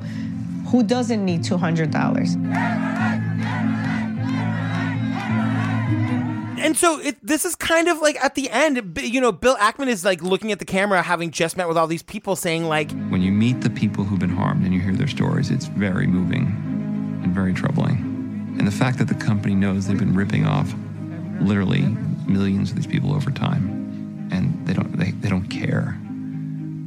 Who doesn't need $200? And so it, this is kind of like at the end, you know, Bill Ackman is like looking at the camera, having just met with all these people, saying like, When you meet the people who've been harmed and you hear their stories, it's very moving and very troubling. And the fact that the company knows they've been ripping off literally millions of these people over time and they don't they, they don't care.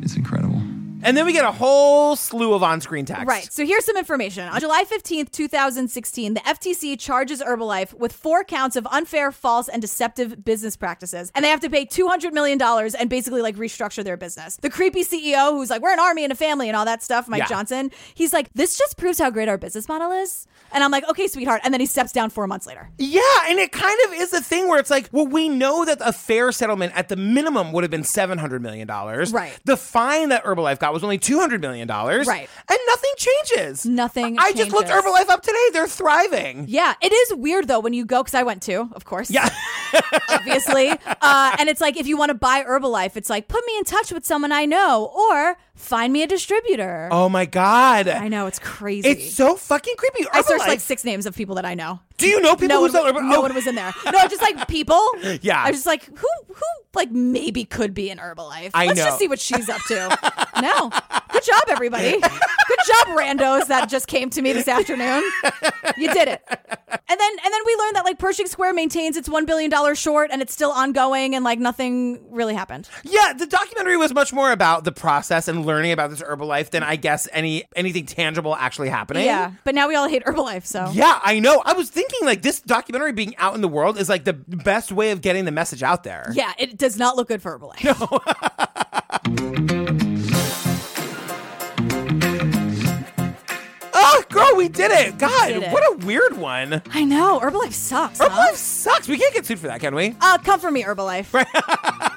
It's incredible. And then we get a whole slew of on-screen text. Right. So here's some information. On July 15th, 2016, the FTC charges Herbalife with four counts of unfair, false, and deceptive business practices. And they have to pay $200 million and basically like restructure their business. The creepy CEO who's like, we're an army and a family and all that stuff, Mike Yeah. Johnson, he's like, this just proves how great our business model is. And I'm like, okay, sweetheart. And then he steps down four months later. Yeah, and it kind of is a thing where it's like, well, we know that a fair settlement at the minimum would have been seven hundred million dollars. Right. The fine that Herbalife got was only two hundred million dollars. Right. And nothing changes. Nothing I just looked. Herbalife up today. They're thriving. Yeah, it is weird though when you go because I went too, of course. Yeah, obviously. Uh, and it's like if you want to buy Herbalife, it's like put me in touch with someone I know or find me a distributor. Oh my god. I know it's crazy. It's so fucking creepy. I searched Herbalife- like six names of people that I know. Do you know people no who one, sell wa- No oh. one was in there. No, just like people. Yeah. I was just like, who, who, like maybe could be in Herbalife. I Let's know. just see what she's up to. no, good job, everybody. Good job, randos that just came to me this afternoon. You did it. And then, and then we learned that like Pershing Square maintains its one billion dollar short, and it's still ongoing, and like nothing really happened. Yeah, the documentary was much more about the process and learning about this Herbalife than I guess any anything tangible actually happening. Yeah, but now we all hate Herbalife. So Yeah, I know. I was thinking like this documentary being out in the world is like the best way of getting the message out there. yeah, it does not look good for Herbalife. Oh, we did it. God, did it. what a weird one. I know Herbalife sucks. huh? Herbalife sucks. We can't get sued for that, can we? Uh, come for me, Herbalife.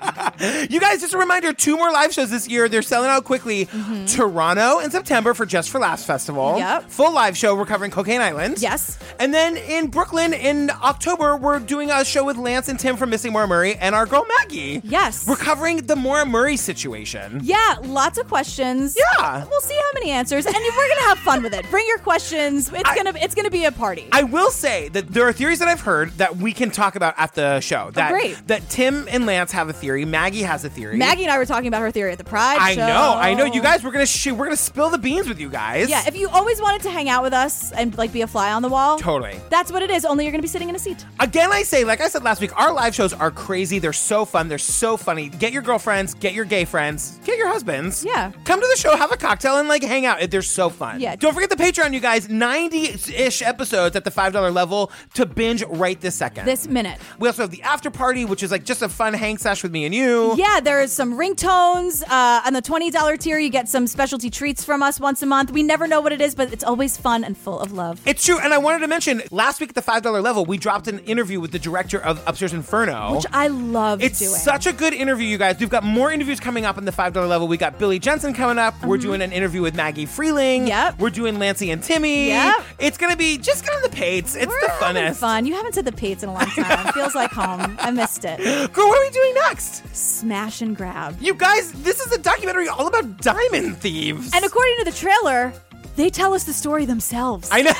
You guys, just a reminder two more live shows this year. They're selling out quickly. Toronto in September for Just for Laughs Festival. Mm-hmm. Yep. Full live show. We're covering Cocaine Island. Yes. And then in Brooklyn in October, we're doing a show with Lance and Tim from Missing Maura Murray and our girl Maggie. Yes. We're covering the Maura Murray situation. Yeah, lots of questions. Yeah. we'll see how many answers, and we're gonna have fun with it. Bring your questions. It's gonna it's gonna be a party. I will say that there are theories that I've heard that we can talk about at the show. Oh, that, Oh, great. That Tim and Lance have a theory. Maggie has a theory. Maggie and I were talking about her theory at the Pride I show. know, I know. You guys, we're gonna sh- we're gonna spill the beans with you guys. Yeah, if you always wanted to hang out with us and like be a fly on the wall, Totally. That's what it is. Only you're gonna be sitting in a seat. Again, I say, like I said last week, our live shows are crazy. They're so fun. They're so funny. Get your girlfriends, get your gay friends, get your husbands. Yeah. Come to the show, have a cocktail, and like hang out. They're so fun. Yeah. Don't forget the Patreon, you guys. 90 ish episodes at the $5 level to binge right this second. This minute. we also have the after party, which is like just a fun hang sesh with me and you. Yeah, there's some ringtones. Uh, on the $20 tier, you get some specialty treats from us once a month. We never know what it is, but it's always fun and full of love. It's true. And I wanted to mention last week at the $5 level, we dropped an interview with the director of Upstairs Inferno. Which I love It's doing. such a good interview, you guys. We've got more interviews coming up on the $5 level. We got Billy Jensen coming up. We're doing an interview with Maggie Freleng. Mm-hmm. Yep. We're doing Lancey and Timmy. Yep. It's going to be just get on the pates. It's We're the funnest. fun. You haven't said the Pates in a long time. Feels like home. I missed it. Girl, what are we doing next? Smash and grab. You guys, this is a documentary all about diamond thieves. And according to the trailer, they tell us the story themselves. I know.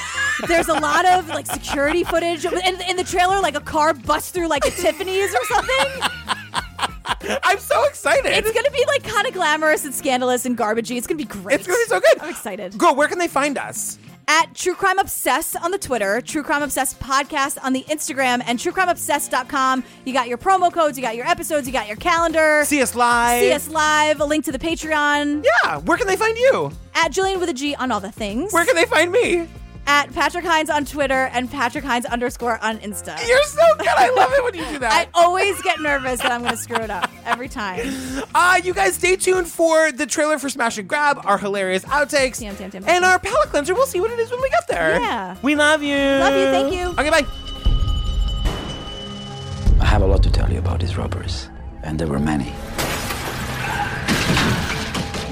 There's a lot of like security footage, and in the trailer, like a car busts through like a Tiffany's or something. I'm so excited. It's gonna be like kind of glamorous and scandalous and garbagey. It's gonna be great. It's gonna be so good. I'm excited. Go. Where can they find us? At True Crime Obsess on the Twitter, True Crime Obsess Podcast on the Instagram, and TrueCrimeObsessed.com. You got your promo codes, you got your episodes, you got your calendar. See us live. See us live. A link to the Patreon. Yeah. Where can they find you? At Jillian with a G on all the things. Where can they find me? At Patrick Hinds on Twitter and Patrick Hinds underscore on Insta. You're so good. I love it when you do that. I always get nervous that I'm going to screw it up every time. Uh, you guys stay tuned for the trailer for Smash and Grab, our hilarious outtakes, and our palate cleanser. We'll see what it is when we get there. Yeah. We love you. Love you. Thank you. Okay, bye. I have a lot to tell you about these robbers, and there were many.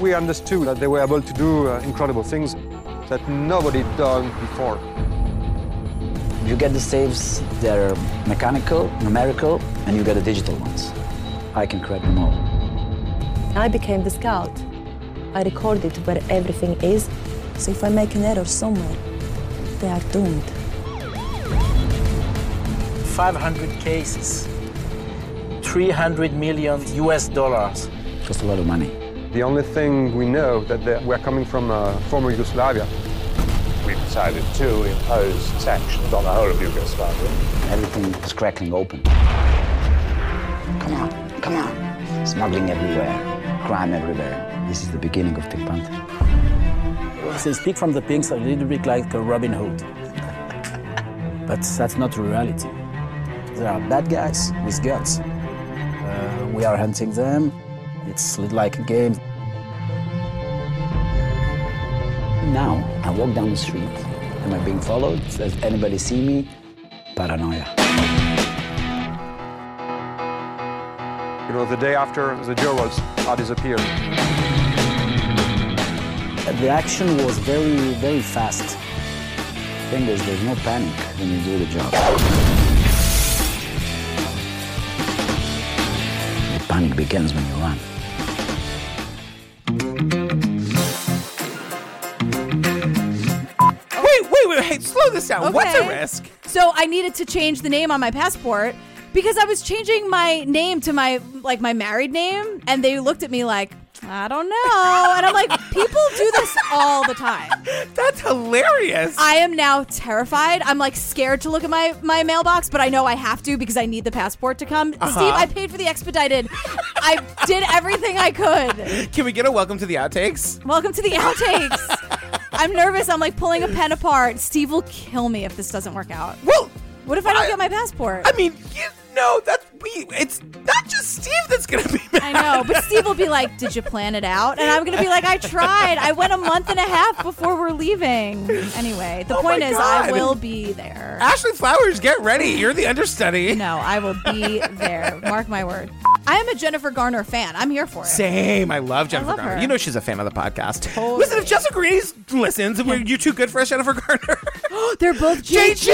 We understood that they were able to do uh, incredible things that nobody done before. You get the saves that are mechanical, numerical, and you get the digital ones. I can crack them all. I became the scout. I recorded where everything is, so if I make an error somewhere, they are doomed. 500 cases, 300 million US dollars. Cost a lot of money. The only thing we know that they were coming from uh, former Yugoslavia. We decided to impose sanctions on the whole of Yugoslavia. Everything is cracking open. Come on, come on. Smuggling everywhere, crime everywhere. This is the beginning of Pink Panther. They speak from the pinks a little bit like a Robin Hood. but that's not reality. There are bad guys with guns. Uh, we are hunting them. It's like a game. Now, I walk down the street. Am I being followed? Does anybody see me? Paranoia. You know, the day after the jewels are disappeared. The action was very, very fast. thing is, there's no panic when you do the job. Panic begins when you run. Wait, wait, wait. Hey, slow this down. What's a Okay. risk? So I needed to change the name on my passport because I was changing my name to my like my married name, and they looked at me like, I don't know, and I'm like, people do this all the time. That's hilarious. I am now terrified. I'm like scared to look at my my mailbox, but I know I have to because I need the passport to come. Uh-huh. Steve, I paid for the expedited. I did everything I could. Can we get a welcome to the outtakes? Welcome to the outtakes. I'm nervous. I'm like pulling a pen apart. Steve will kill me if this doesn't work out. Well, what if I don't get my passport? I mean, you know, that's we. It's not just Steve that's gonna be mad. I know, but Steve will be like, "Did you plan it out?" And I'm gonna be like, "I tried. I went a month and a half before we're leaving." Anyway, the Oh point is, I will be there. Ashley Flowers, get ready. You're the understudy. No, I will be there. Mark my word. I am a Jennifer Garner fan. I'm here for it. Same. I love Jennifer love Garner. her. You know she's a fan of the podcast. Listen, if Justin Guarini listens, you're too good for us, Jennifer Garner? They're both JG.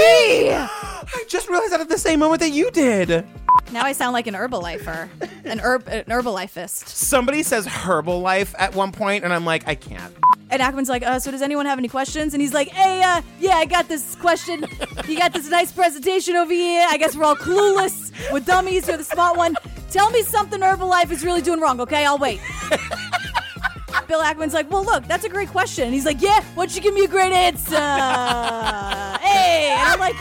JG. I just realized that at the same moment that you did. Now I sound like an Herbalifer, an herb, an Herbalifist. Somebody says herbal life at one point, and I'm like, I can't. And Ackman's like, uh, so does anyone have any questions? And he's like, hey, uh, yeah, I got this question. You got this nice presentation over here. I guess we're all clueless. We're dummies. You're the smart one. Tell me something Herbalife is really doing wrong, okay? I'll wait. Bill Ackman's like, well, look, that's a great question. And he's like, yeah, why don't you give me a great answer? hey. And I'm like,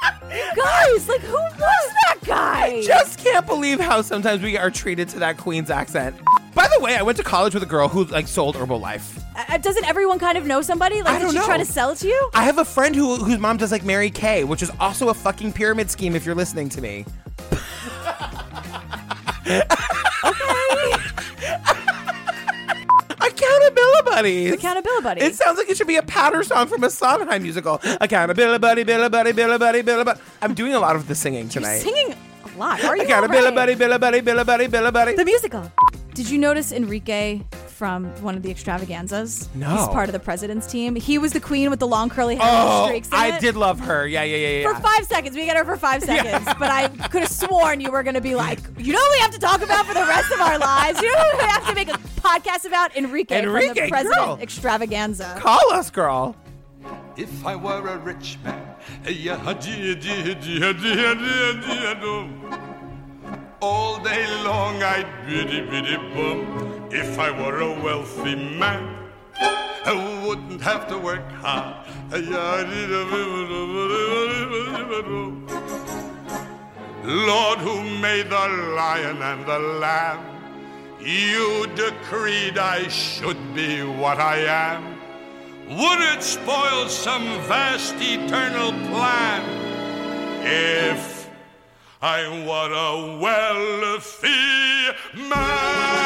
guys, like, who was that guy? I just can't believe how sometimes we are treated to that Queen's accent. By the way, I went to college with a girl who like sold Herbalife. Uh, doesn't everyone kind of know somebody? Like, I did she know. try to sell it to you? I have a friend who whose mom does like Mary Kay, which is also a fucking pyramid scheme. If you're listening to me, Accountability buddies. Accountability buddy. It sounds like it should be a powder song from a Sondheim musical. Accountability buddy, billy buddy, billy buddy, billy buddy. I'm doing a lot of the singing tonight. Singing a lot. Are you Accountability all right? buddy, billy buddy, billy buddy, billy buddy. The musical. Did you notice Enrique from one of the extravaganzas? No. He's part of the president's team. He was the queen with the long curly hair and Oh, streaks in I it. did love her. Yeah, yeah, yeah, yeah. For five seconds. We get her for five Yeah. seconds. But I could have sworn you were going to be like, you know what we have to talk about for the rest of our lives? You know what we have to make a podcast about? Enrique, from Enrique, the president girl. extravaganza. Call us, girl. If I were a rich man, yeah, all day long I'd biddy biddy bum. If I were a wealthy man, I wouldn't have to work hard. Lord, who made the lion and the lamb, you decreed I should be what I am. Would it spoil some vast eternal plan if I were a wealthy Girl,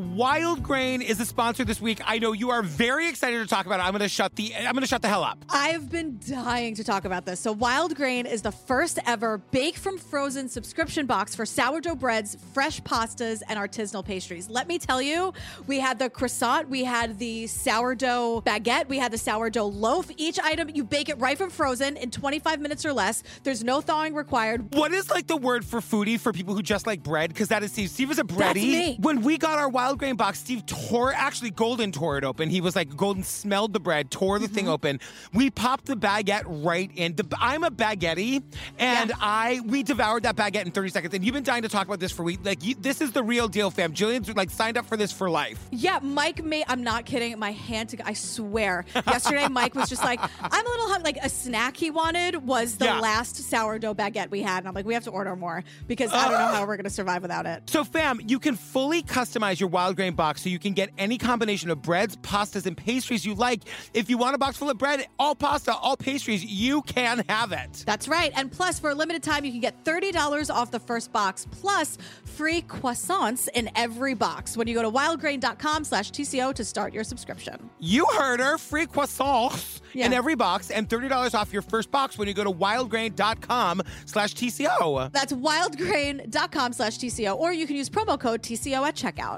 Wildgrain is the sponsor this week. I know you are very excited to talk about it. I'm gonna shut the I'm gonna shut the hell up. I've been dying to talk about this. So, Wildgrain is the first ever bake from frozen subscription box for sourdough breads, fresh pastas, and artisanal pastries. Let me tell you, we had the croissant, we had the sourdough baguette, we had the sourdough loaf. Each item, you bake it right from frozen in 25 minutes or less. There's no thawing required. What is like the word for foodie for people who just like bread? Because that is Steve. Steve is a bready. That's me. When we got our wild grain box, Steve tore actually Golden tore it open. He was like Golden smelled the bread, tore the Mm-hmm. thing open. We popped the baguette right in. The, I'm a baguette, and I we devoured that baguette in 30 seconds. And you've been dying to talk about this for weeks. Like you, this is the real deal, fam. Jillian's like signed up for this for life. Yeah, Mike made. I'm not kidding. My hand to. I swear. Yesterday, Mike was just like, "I'm a little hungry." Like a snack he wanted was the Yeah. last sourdough baguette we had, and I'm like, "We have to order more because I don't know how we're gonna survive without it." So, fam, you can fully customize your wild grain box so you can get any combination of breads, pastas, and pastries you like. If you want a box full of bread, all pasta, all pastries, you can have it. That's right. And plus, for a limited time, you can get $30 off the first box, plus free croissants in every box when you go to wildgrain.com slash TCO to start your subscription. You heard her. Free croissants in every box and $30 off your first box when you go to wildgrain.com slash TCO. That's wildgrain.com slash TCO, or you can use promo code TCO at checkout.